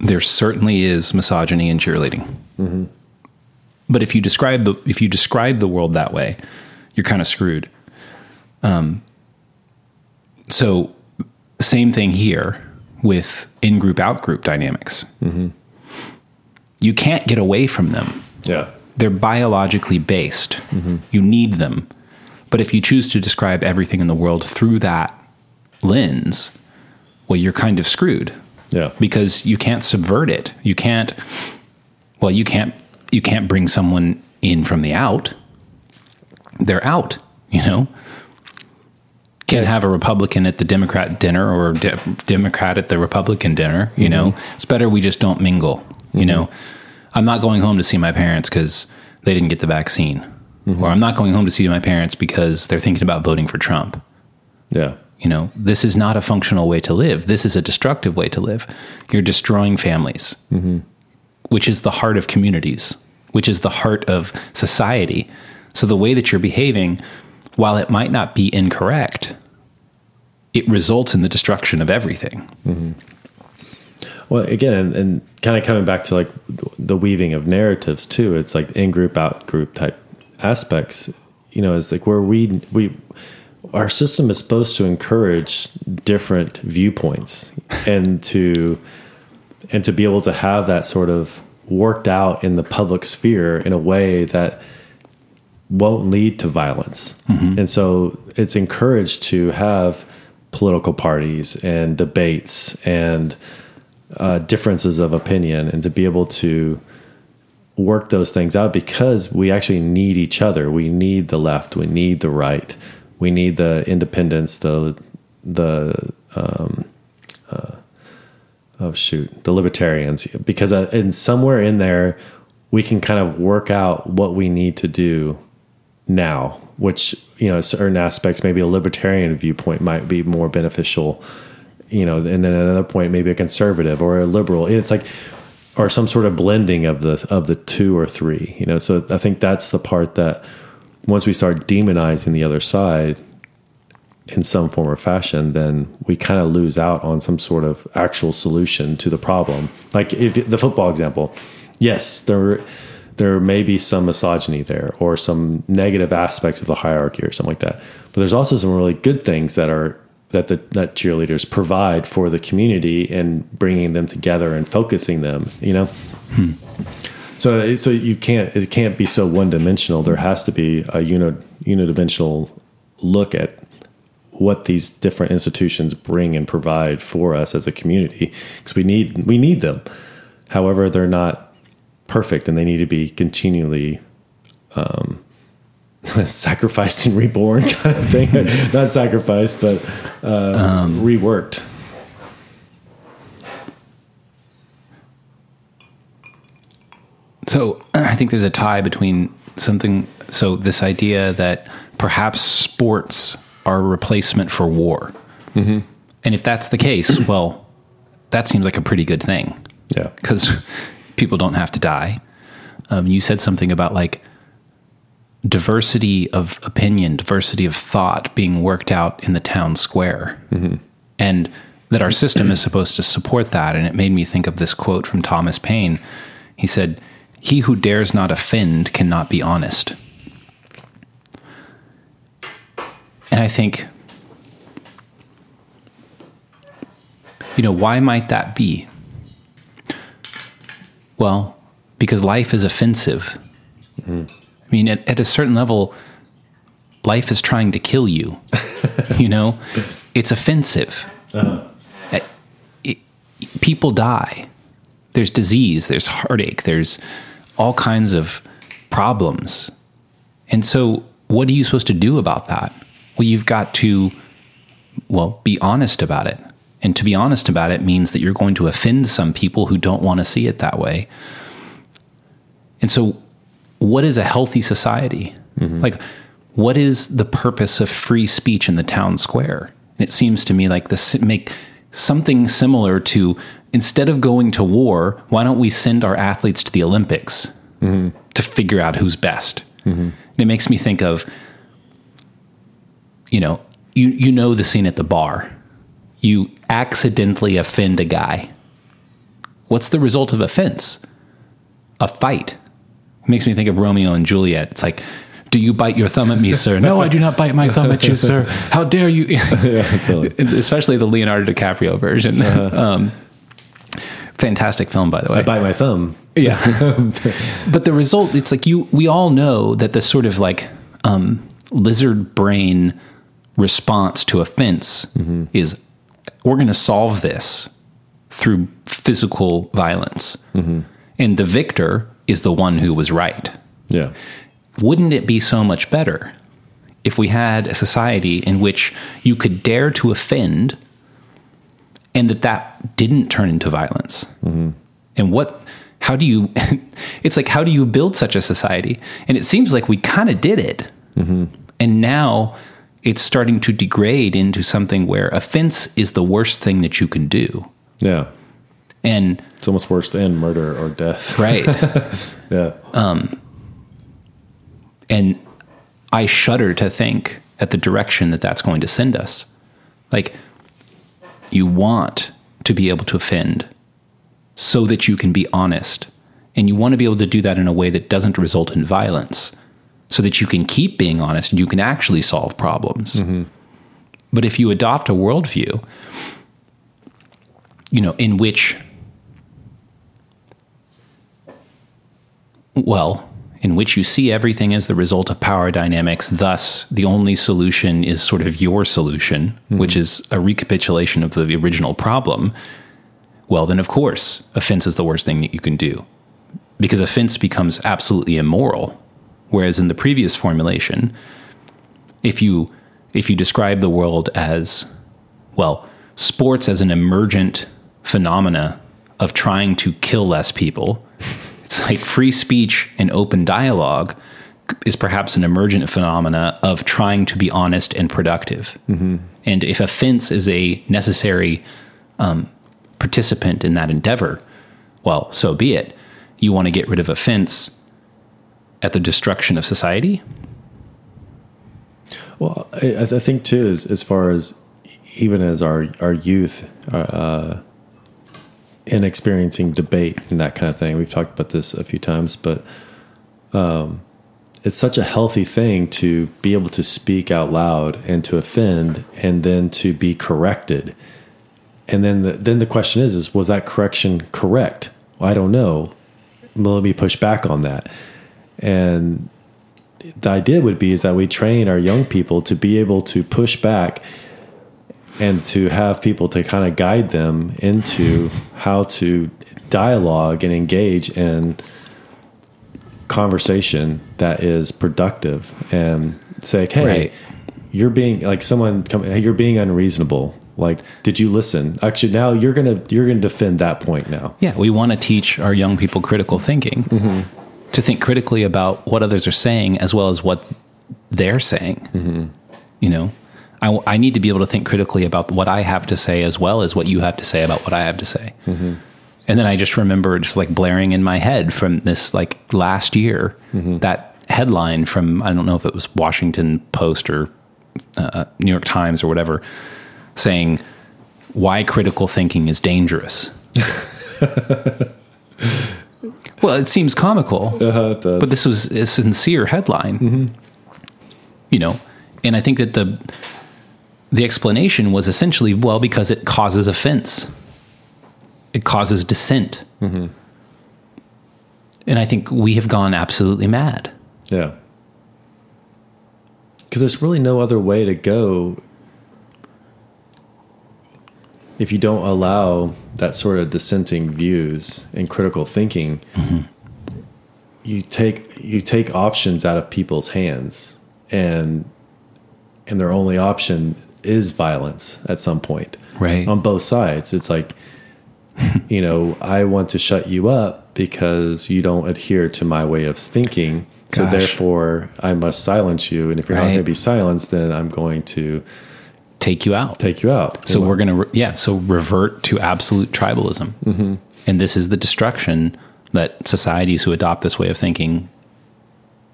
there certainly is misogyny in cheerleading, mm-hmm. but if you describe the if you describe the world that way, you're kind of screwed. Um, so same thing here with in group out group dynamics. Mm-hmm. You can't get away from them Yeah. They're biologically based. Mm-hmm. You need them. But if you choose to describe everything in the world through that lens, well, you're kind of screwed Yeah. because you can't subvert it. You can't. Well, you can't. You can't bring someone in from the out. They're out. You know. Can't have a Republican at the Democrat dinner or de- Democrat at the Republican dinner. You mm-hmm. know, it's better we just don't mingle. You mm-hmm. know, I'm not going home to see my parents because they didn't get the vaccine, mm-hmm. or I'm not going home to see my parents because they're thinking about voting for Trump. Yeah. You know, this is not a functional way to live. This is a destructive way to live. You're destroying families, mm-hmm. which is the heart of communities, which is the heart of society. So the way that you're behaving, while it might not be incorrect, it results in the destruction of everything. Mm-hmm. Well, again, and, and kind of coming back to like the weaving of narratives too. It's like in group, out group type aspects. You know, it's like where we we our system is supposed to encourage different viewpoints and to and to be able to have that sort of worked out in the public sphere in a way that won't lead to violence. Mm-hmm. And so it's encouraged to have political parties and debates and uh, differences of opinion and to be able to work those things out because we actually need each other. We need the left. We need the right. We need the independents. The the um, uh, oh shoot the libertarians because uh, in somewhere in there we can kind of work out what we need to do now. Which you know certain aspects maybe a libertarian viewpoint might be more beneficial you know, and then at another point maybe a conservative or a liberal. It's like or some sort of blending of the of the two or three. You know, so I think that's the part that once we start demonizing the other side in some form or fashion, then we kind of lose out on some sort of actual solution to the problem. Like if the football example, yes, there there may be some misogyny there or some negative aspects of the hierarchy or something like that. But there's also some really good things that are that the that cheerleaders provide for the community and bringing them together and focusing them. You know. So, so you can't it can't be so one dimensional. There has to be a uni, unidimensional look at what these different institutions bring and provide for us as a community because we need we need them. However, they're not perfect and they need to be continually um, *laughs* sacrificed and reborn *laughs* kind of thing. *laughs* not sacrificed, but uh, reworked. So *clears throat* I think there's a tie between something. So this idea that perhaps sports are a replacement for war, and if that's the case, *clears throat* well, that seems like a pretty good thing Yeah. because people don't have to die. Um, you said something about like diversity of opinion, diversity of thought being worked out in the town square, and that our system is supposed to support that. And it made me think of this quote from Thomas Paine. He said, "He who dares not offend cannot be honest." And I think, you know, why might that be? Well, because life is offensive. Mm-hmm. I mean, at, at a certain level, life is trying to kill you. *laughs* you know, it's offensive. Uh, it- people die. there's disease, there's heartache, there's all kinds of problems. And so, what are you supposed to do about that? Well, you've got to, well, be honest about it. And to be honest about it means that you're going to offend some people who don't want to see it that way. And so, what is a healthy society? Mm-hmm. Like, what is the purpose of free speech in the town square? And it seems to me like this make something similar to instead of going to war, why don't we send our athletes to the Olympics mm-hmm. to figure out who's best? Mm-hmm. And it makes me think of, you know, you you know the scene at the bar. You accidentally offend a guy. What's the result of offense? A fight. Makes me think of Romeo and Juliet. It's like, do you bite your thumb at me, sir? no, I do not bite my thumb at you, sir. *laughs* How dare you? yeah, totally. *laughs* Especially the Leonardo DiCaprio version. *laughs* Um, fantastic film, by the way. I bite my thumb. Yeah. but the result, it's like you, we all know that the sort of like um, lizard brain response to offense is we're going to solve this through physical violence. And the victor is the one who was right. Yeah. Wouldn't it be so much better if we had a society in which you could dare to offend and that that didn't turn into violence? Mm-hmm. And what, how do you, *laughs* it's like, how do you build such a society? And it seems like we kind of did it. Mm-hmm. And now it's starting to degrade into something where offense is the worst thing that you can do. Yeah. And, It's almost worse than murder or death. right. *laughs* Yeah. Um, and I shudder to think at the direction that that's going to send us. Like, you want to be able to offend so that you can be honest. And you want to be able to do that in a way that doesn't result in violence so that you can keep being honest and you can actually solve problems. Mm-hmm. But if you adopt a worldview, you know, in which, well, in which you see everything as the result of power dynamics, thus the only solution is sort of your solution, hmm. which is a recapitulation of the original problem, well, then of course, offense is the worst thing that you can do. Because offense becomes absolutely immoral. Whereas in the previous formulation, if you if you describe the world as well, sports as an emergent phenomena of trying to kill less people, it's like free speech and open dialogue is perhaps an emergent phenomena of trying to be honest and productive. And if offense is a necessary um, participant in that endeavor, well, so be it. You want to get rid of offense at the destruction of society? Well, I, I think too, as, as far as even as our our youth uh, in experiencing debate and that kind of thing, we've talked about this a few times, but um, it's such a healthy thing to be able to speak out loud and to offend, and then to be corrected. And then the, then the question is: is was that correction correct? Well, I don't know. Let me push back on that. And the idea would be is that we train our young people to be able to push back and to have people to kind of guide them into how to dialogue and engage in conversation that is productive and say hey Right. you're being like someone come hey, you're being unreasonable. Like did you listen? Actually now you're gonna you're gonna defend that point now. Yeah, we want to teach our young people critical thinking mm-hmm. to think critically about what others are saying as well as what they're saying. Mm-hmm. You know, I, I need to be able to think critically about what I have to say as well as what you have to say about what I have to say. And then I just remember just like blaring in my head from this like last year that headline from I don't know if it was Washington Post or uh, New York Times or whatever saying why critical thinking is dangerous. *laughs* well, it seems comical, uh, it does. but this was a sincere headline. You know, and I think that the the explanation was essentially well because it causes offense, it causes dissent, mm-hmm. and I think we have gone absolutely mad. Yeah. Because there's really no other way to go if you don't allow that sort of dissenting views and critical thinking, mm-hmm. you take you take options out of people's hands, and and their only option is violence at some point, Right. On both sides, it's like, *laughs* you know, I want to shut you up because you don't adhere to my way of thinking. So Gosh. therefore, I must silence you, and if you're not going to be silenced, then I'm going to Take you out. take you out. So we're going to, re- yeah, so revert to absolute tribalism. Mm-hmm. And this is the destruction that societies who adopt this way of thinking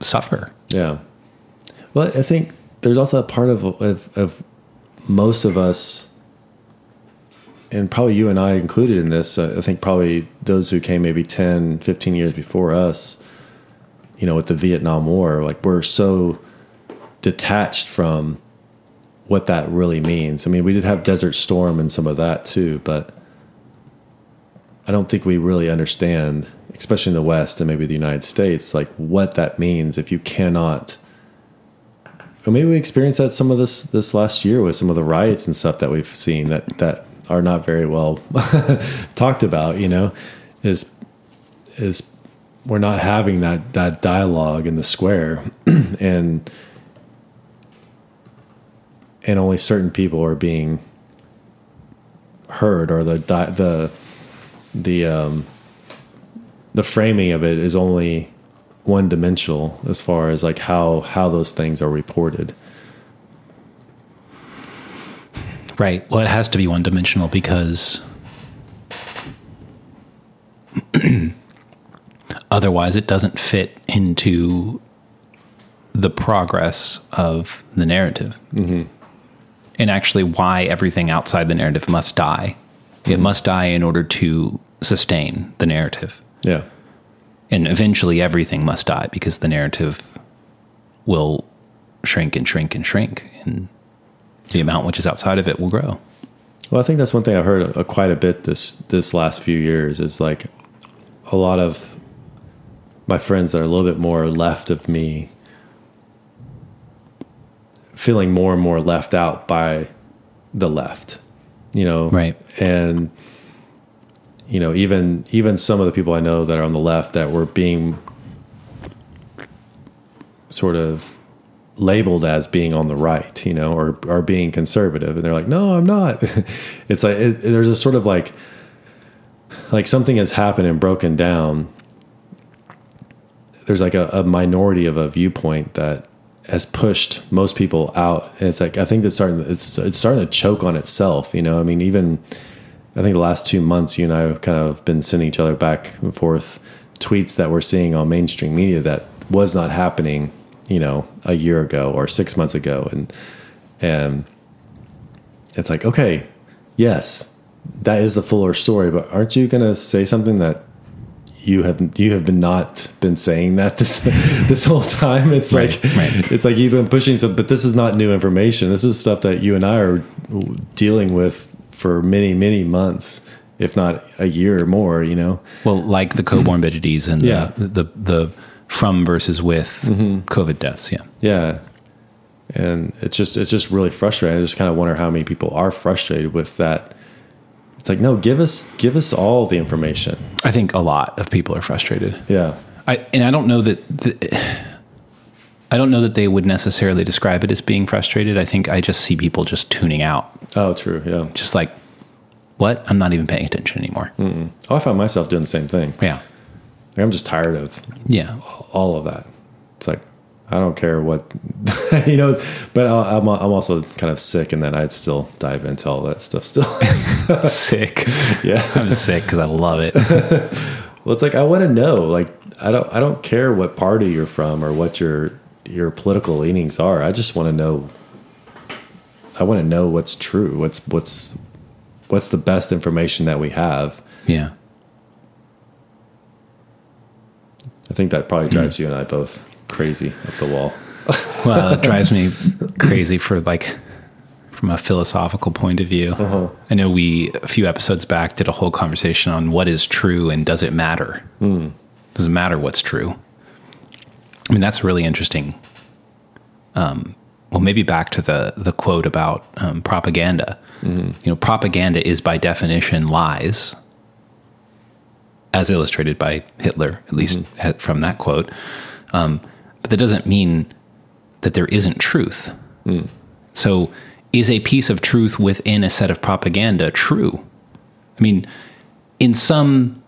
suffer. Yeah. Well, I think there's also a part of, of, of most of us, and probably you and I included in this. Uh, I think probably those who came maybe 10, 15 years before us, you know, with the Vietnam War, like we're so detached from what that really means. I mean, we did have Desert Storm and some of that too, but I don't think we really understand, especially in the West and maybe the United States, like what that means if you cannot. Maybe we experienced that some of this this last year with some of the riots and stuff that we've seen that that are not very well *laughs* talked about. You know, is is we're not having that that dialogue in the square, *clears throat* and and only certain people are being heard, or the the the um, the framing of it is only one dimensional as far as like how how those things are reported. Right. Well, it has to be one dimensional because *clears throat* otherwise it doesn't fit into the progress of the narrative. Mm-hmm. And actually, why everything outside the narrative must die. It must die in order to sustain the narrative. Yeah, And eventually, everything must die because the narrative will shrink and shrink and shrink. And the amount which is outside of it will grow. Well, I think that's one thing I've heard uh, quite a bit this this last few years is like a lot of my friends that are a little bit more left of me feeling more and more left out by the left, you know, Right. And you know, even even some of the people I know that are on the left that were being sort of labeled as being on the right, you know, or or being conservative, and they're like, no, I'm not. *laughs* it's like it, there's a sort of like like something has happened and broken down. There's like a, a minority of a viewpoint that has pushed most people out, and it's like I think it's starting it's it's starting to choke on itself. You know, I mean, even I think the last two months, you and I have kind of been sending each other back and forth tweets that we're seeing on mainstream media that was not happening, you know, a year ago or six months ago, and and it's like, okay, yes, that is the fuller story, but aren't you going to say something that you have you have been not been saying that *laughs* this this whole time? It's Right, like right. it's like you've been pushing some, but this is not new information. This is stuff that you and I are dealing with for many many months, if not a year or more. You know, Well, like the comorbidities *clears throat* and Yeah. the, the the from versus with mm-hmm. COVID deaths. Yeah. Yeah. And it's just it's just really frustrating. I just kind of wonder how many people are frustrated with that. It's like, no, give us give us all the information. I think a lot of people are frustrated. Yeah. I and I don't know that the, I don't know that they would necessarily describe it as being frustrated. I think I just see people just tuning out, Oh, true. Yeah. just like what? I'm not even paying attention anymore. Oh, I found myself doing the same thing. Yeah. Like, I'm just tired of Yeah. all of that. It's like I don't care what *laughs* you know, but I'm I'm also kind of sick, and then I'd still dive into all that stuff. Still, *laughs* *laughs* sick. yeah. I'm sick because I love it. Well, it's like I want to know. Like I don't I don't care what party you're from or what your your political leanings are. I just want to know. I want to know what's true. What's what's what's the best information that we have. Yeah. I think that probably mm-hmm. drives you and I both crazy up the wall. *laughs* Well, it drives me crazy for like from a philosophical point of view. Uh-huh. I know we a few episodes back did a whole conversation on what is true and does it matter? Hmm. Does it matter what's true? I mean, that's really interesting um, well, maybe back to the the quote about um, propaganda. You know, propaganda is by definition lies, as illustrated by Hitler, at least at- from that quote. Um, but that doesn't mean that there isn't truth. So, is a piece of truth within a set of propaganda true? I mean, in some,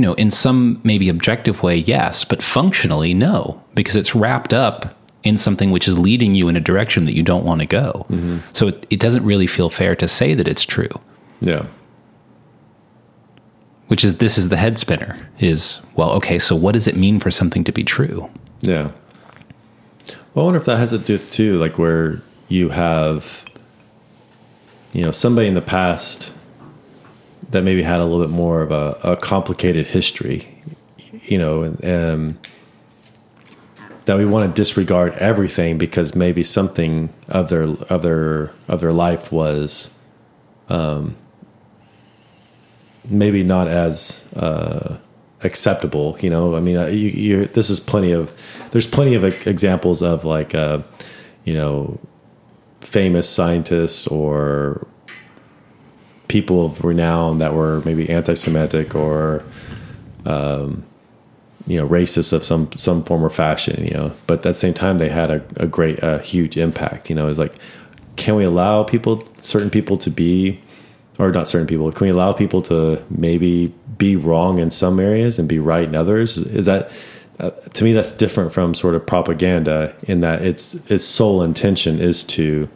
you know, in some maybe objective way, yes, but functionally, no, because it's wrapped up in something which is leading you in a direction that you don't want to go. Mm-hmm. So it, it doesn't really feel fair to say that it's true. Yeah. Which is this is the head spinner is well, okay, so what does it mean for something to be true? Yeah. Well, I wonder if that has to do with too, like where you have, you know, somebody in the past that maybe had a little bit more of a, a complicated history, you know, um, that we want to disregard everything because maybe something of their of their of their life was, um, maybe not as uh, acceptable. You know, I mean, uh, you, this is plenty of there's plenty of examples of like, uh, you know, famous scientists or people of renown that were maybe anti-Semitic or, um, you know, racist of some some form or fashion. You know, but at the same time, they had a, a great, a huge impact. You know, it's like, can we allow people, certain people, to be or not certain people can we allow people to maybe be wrong in some areas and be right in others is that uh, to me that's different from sort of propaganda in that its its sole intention is to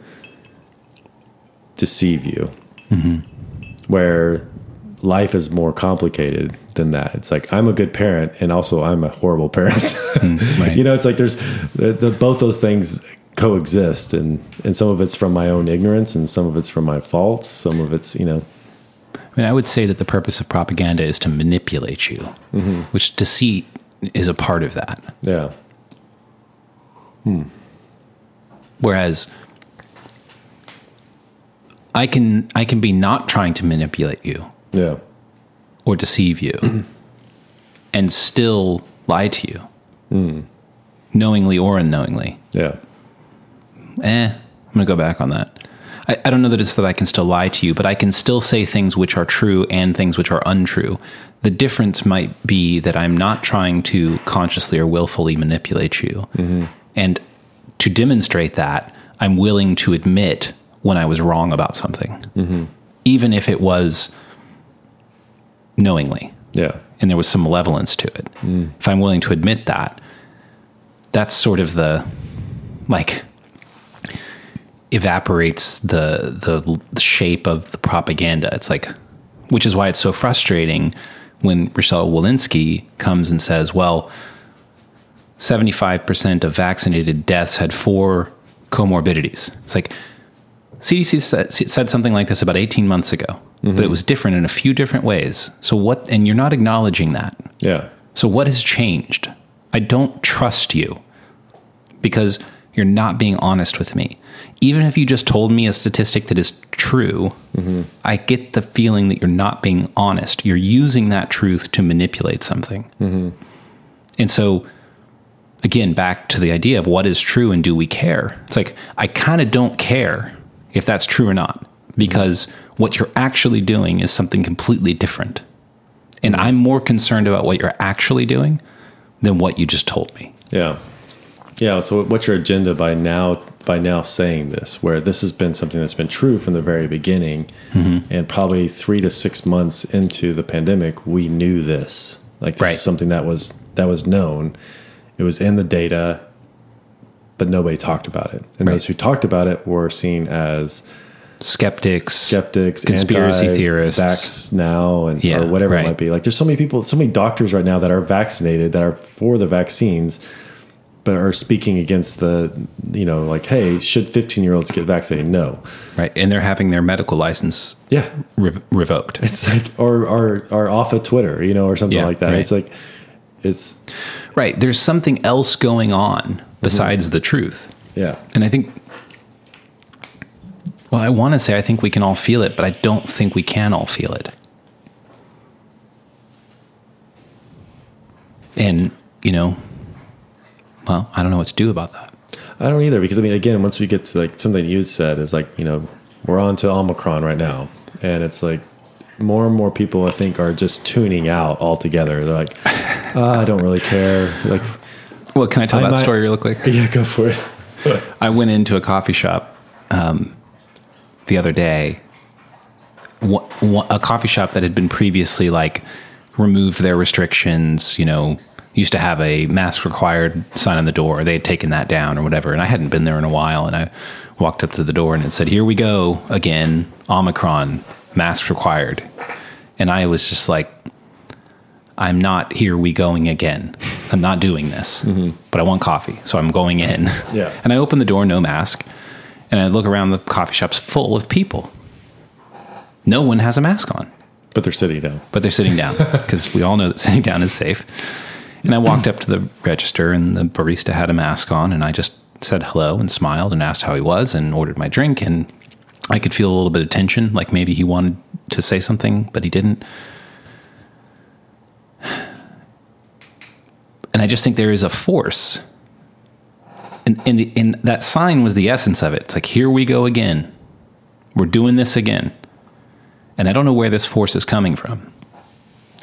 deceive you where life is more complicated than that it's like i'm a good parent and also i'm a horrible parent *laughs* *laughs* right. you know it's like there's the, the, both those things coexist and and some of it's from my own ignorance and some of it's from my faults some of it's you know I mean, I would say that the purpose of propaganda is to manipulate you, which deceit is a part of that. yeah Hmm. Whereas I can I can be not trying to manipulate you yeah or deceive you *clears throat* and still lie to you. Knowingly or unknowingly. yeah Eh, I'm gonna go back on that. I, I don't know that it's that I can still lie to you, but I can still say things which are true and things which are untrue. The difference might be that I'm not trying to consciously or willfully manipulate you. And to demonstrate that, I'm willing to admit when I was wrong about something, mm-hmm. even if it was knowingly yeah and there was some malevolence to it. Mm. If I'm willing to admit that, that's sort of the like evaporates the the shape of the propaganda. It's like, which is why it's so frustrating when Rochelle Walensky comes and says, "Well, seventy five percent of vaccinated deaths had four comorbidities." It's like CDC said, said something like this about eighteen months ago, but it mm-hmm. was different in a few different ways. So what? And you're not acknowledging that. yeah So what has changed? I don't trust you because you're not being honest with me. Even if you just told me a statistic that is true, mm-hmm. I get the feeling that you're not being honest. You're using that truth to manipulate something. Mm-hmm. And so, again, back to the idea of what is true and do we care? It's like, I kind of don't care if that's true or not because what you're actually doing is something completely different. And mm-hmm. I'm more concerned about what you're actually doing than what you just told me. yeah yeah so what's your agenda by now by now saying this where this has been something that's been true from the very beginning mm-hmm. and probably three to six months into the pandemic we knew this like this Right. is something that was that was known it was in the data but nobody talked about it and Right. those who talked about it were seen as Skeptics, skeptics, Conspiracy theorists. vax now, and Yeah, or whatever right. it might be. Like, there's so many people, so many doctors right now that are vaccinated that are for the vaccines, but are speaking against the, you know, like, hey, should 15 year olds get vaccinated? No. right? And they're having their medical license Yeah, re- revoked. it's like, or or or off of Twitter, you know, or something Yeah, like that. right. It's like, it's Right. There's something else going on besides the truth. yeah, And I think, well, I want to say I think we can all feel it, but I don't think we can all feel it. And, you know, well, I don't know what to do about that. I don't either because I mean, again, once we get to like something you had said is like you know we're on to Omicron right now, and it's like more and more people I think are just tuning out altogether. They're like, *laughs* "Ah, I don't really care. Like, Well, can I tell I that might- story real quick? yeah, go for it. I went into a coffee shop um, the other day, a coffee shop that had been previously like removed their restrictions. You know, used to have a mask required sign on the door. They had taken that down or whatever, and I hadn't been there in a while. And I walked up to the door and it said, "Here we go again, Omicron, mask required." And I was just like, I'm not here we going again. I'm not doing this, mm-hmm. but I want coffee. So I'm going in. Yeah. And I open the door, no mask. And I look around the coffee shop's full of people. No one has a mask on, But they're sitting down. but they're sitting down *laughs* because we all know that sitting down is safe. And I walked up to the register and the barista had a mask on and I just said hello and smiled and asked how he was and ordered my drink and I could feel a little bit of tension, like maybe he wanted to say something, but he didn't. And I just think there is a force. And, and, and that sign was the essence of it. It's like, here we go again. We're doing this again. And I don't know where this force is coming from.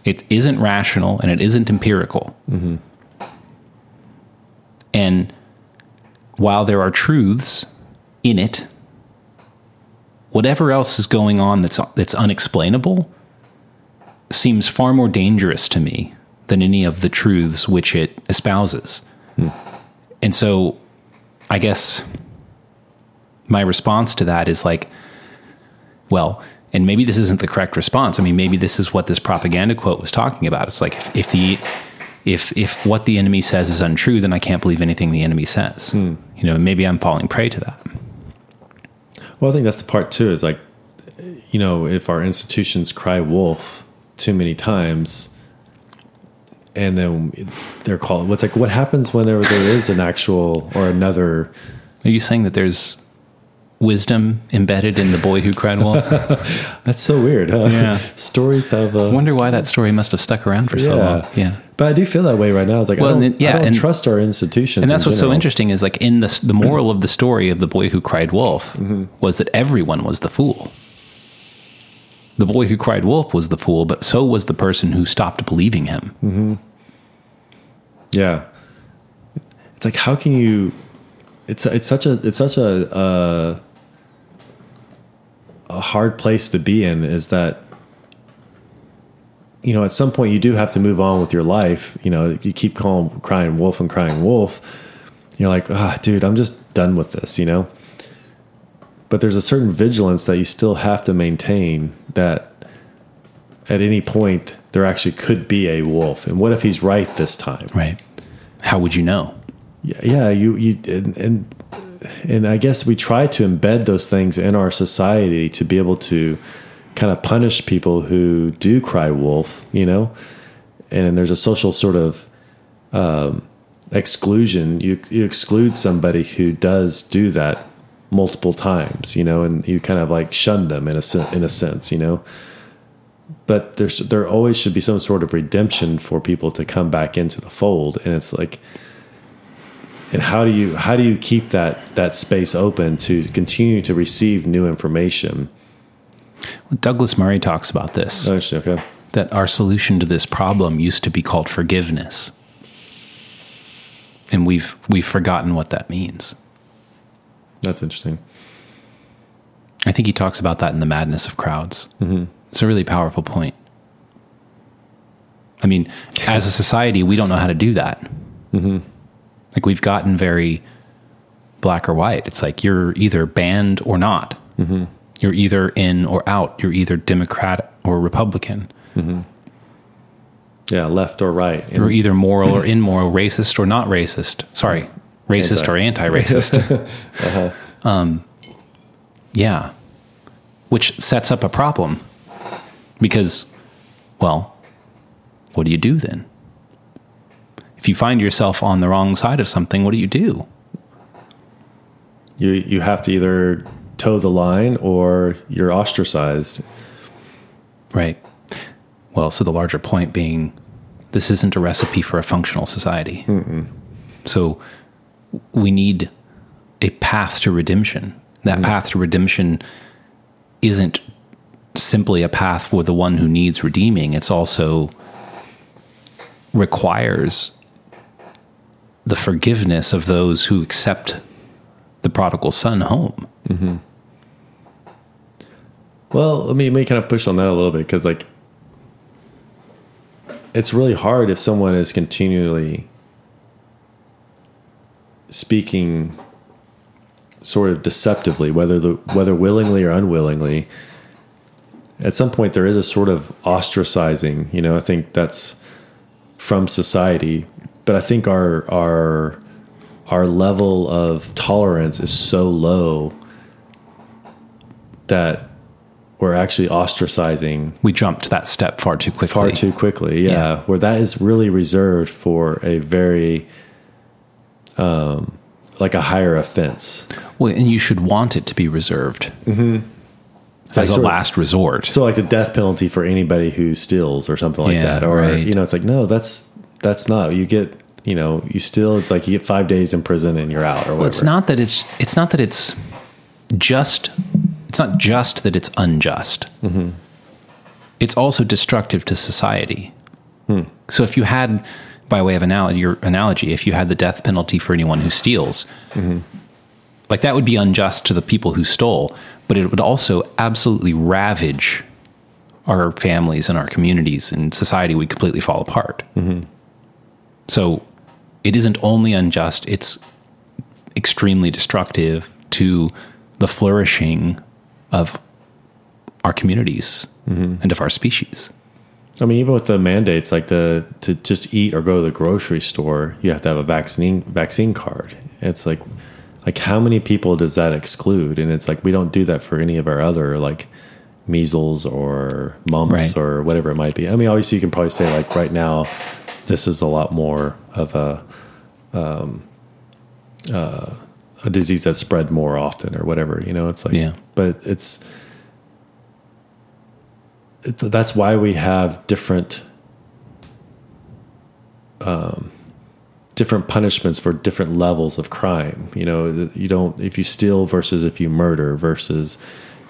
It isn't rational and it isn't empirical. Mm-hmm. And while there are truths in it, whatever else is going on that's that's unexplainable seems far more dangerous to me than any of the truths which it espouses. Hmm. And so I guess my response to that is like well, and maybe this isn't the correct response. I mean, maybe this is what this propaganda quote was talking about. It's like if, if the if if what the enemy says is untrue, then I can't believe anything the enemy says. Hmm. You know, maybe I'm falling prey to that. Well, I think that's the part too. Is like, you know, if our institutions cry wolf too many times, and then they're called. What's like? What happens whenever there is an actual or another? Are you saying that there's wisdom embedded in the boy who cried wolf? *laughs* That's so weird. Huh? Yeah. *laughs* Stories have. I wonder why that story must have stuck around for so long. Yeah. but I do feel that way right now. It's like Well, I don't, and yeah, I don't and- trust our institutions. And that's in what's so interesting is like in the the moral of the story of the boy who cried wolf mm-hmm. was that everyone was the fool. The boy who cried wolf was the fool, but so was the person who stopped believing him. Yeah, it's like how can you? It's it's such a it's such a uh, a hard place to be in. Is that you know at some point you do have to move on with your life. You know you keep calling crying wolf and crying wolf. You're like, ah, dude, I'm just done with this. You know. But there's a certain vigilance that you still have to maintain. That at any point there actually could be a wolf, and what if he's right this time? Right. How would you know? yeah, yeah you you and, and and I guess we try to embed those things in our society to be able to kind of punish people who do cry wolf, you know, and there's a social sort of um, exclusion. You you exclude somebody who does do that multiple times, you know, and you kind of like shun them in a sen- in a sense, you know. But there's there always should be some sort of redemption for people to come back into the fold, and it's like and how do you how do you keep that that space open to continue to receive new information Douglas Murray talks about this oh, actually, okay that our solution to this problem used to be called forgiveness. And we've we've forgotten what that means. That's interesting I think he talks about that in the madness of crowds. Mm-hmm. It's a really powerful point. I mean, as a society, we don't know how to do that. Mm-hmm. Like we've gotten very black or white. It's like you're either banned or not. Mm-hmm. You're either in or out. You're either Democrat or Republican. yeah left or right You're either moral or immoral, racist or not racist. Sorry, racist or anti-racist. *laughs* um, yeah, which sets up a problem because, well, what do you do then? If you find yourself on the wrong side of something, what do you do? you you have to either toe the line or you're ostracized Right. Well, so the larger point being, this isn't a recipe for a functional society. So we need a path to redemption. That mm-hmm. path to redemption isn't simply a path for the one who needs redeeming, it's also requires the forgiveness of those who accept the prodigal son home. Mm-hmm. Well, let me, let me kind of push on that a little bit because, like, it's really hard if someone is continually speaking sort of deceptively, whether the whether willingly or unwillingly. At some point, there is a sort of ostracizing. You know, I think that's from society, but I think our our our level of tolerance is so low that we're actually ostracizing We jumped that step far too quickly. far too quickly. Yeah, Yeah. where that is really reserved for a very um like a higher offense. Well, and you should want it to be reserved like as a sort of- last resort. So like the death penalty for anybody who steals or something like Yeah, that, or right. you know, it's like no, that's that's not. You get you know, you still It's like you get five days in prison and you're out or whatever. Well, it's not that it's it's not that it's just it's not just that it's unjust. Mm-hmm. It's also destructive to society. Hmm. So if you had, by way of analogy, your analogy, if you had the death penalty for anyone who steals, Mm-hmm. like that would be unjust to the people who stole, but it would also absolutely ravage our families and our communities, and society would completely fall apart. Mm-hmm. So it isn't only unjust; it's extremely destructive to the flourishing of our communities Mm-hmm. and of our species. I mean, even with the mandates, like the to just eat or go to the grocery store, you have to have a vaccine vaccine card. It's like, like how many people does that exclude? And it's like we don't do that for any of our other like measles or mumps Right. or whatever it might be. I mean, obviously you can probably say like right now, this is a lot more of a um, uh, a disease that's spread more often or whatever. You know, it's like, Yeah. but it's it, that's why we have different um, different punishments for different levels of crime. You know, you don't if you steal versus if you murder versus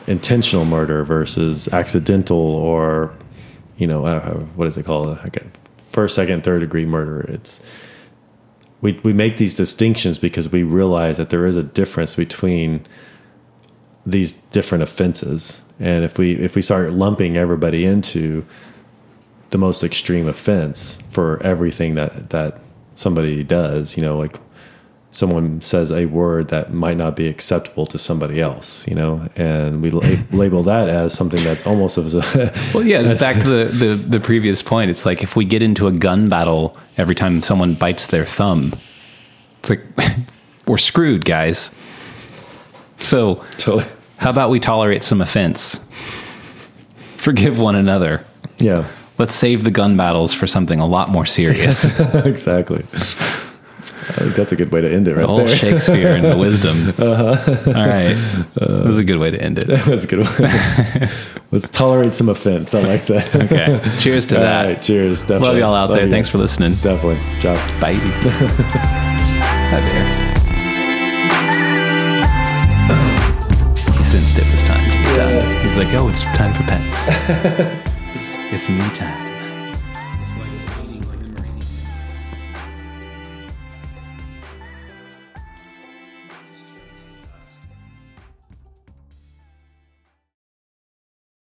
intentional murder versus accidental or you know uh, what is it called? Like first, second, third degree murder. It's we we make these distinctions because we realize that there is a difference between these different offenses and if we if we start lumping everybody into the most extreme offense for everything that that somebody does you know like someone says a word that might not be acceptable to somebody else you know and we la- *laughs* label that as something that's almost as a *laughs* Well, yeah, it's back to the, the, the previous point. It's like if we get into a gun battle every time someone bites their thumb, it's like *laughs* we're screwed, guys. So, totally how about we tolerate some offense? Forgive one another. yeah Let's save the gun battles for something a lot more serious. *laughs* exactly I think that's a good way to end it right Old there Shakespeare and the wisdom. *laughs* Uh-huh. All right. that was a good way to end it. *laughs* that's a good one let's tolerate some offense i like that Okay. Cheers to All that. right, cheers definitely. Love y'all out Love there. you. Thanks for listening. definitely ciao Bye. Hi Sensed it was time to get done. He's like, oh, it's time for pets. *laughs* it's me time.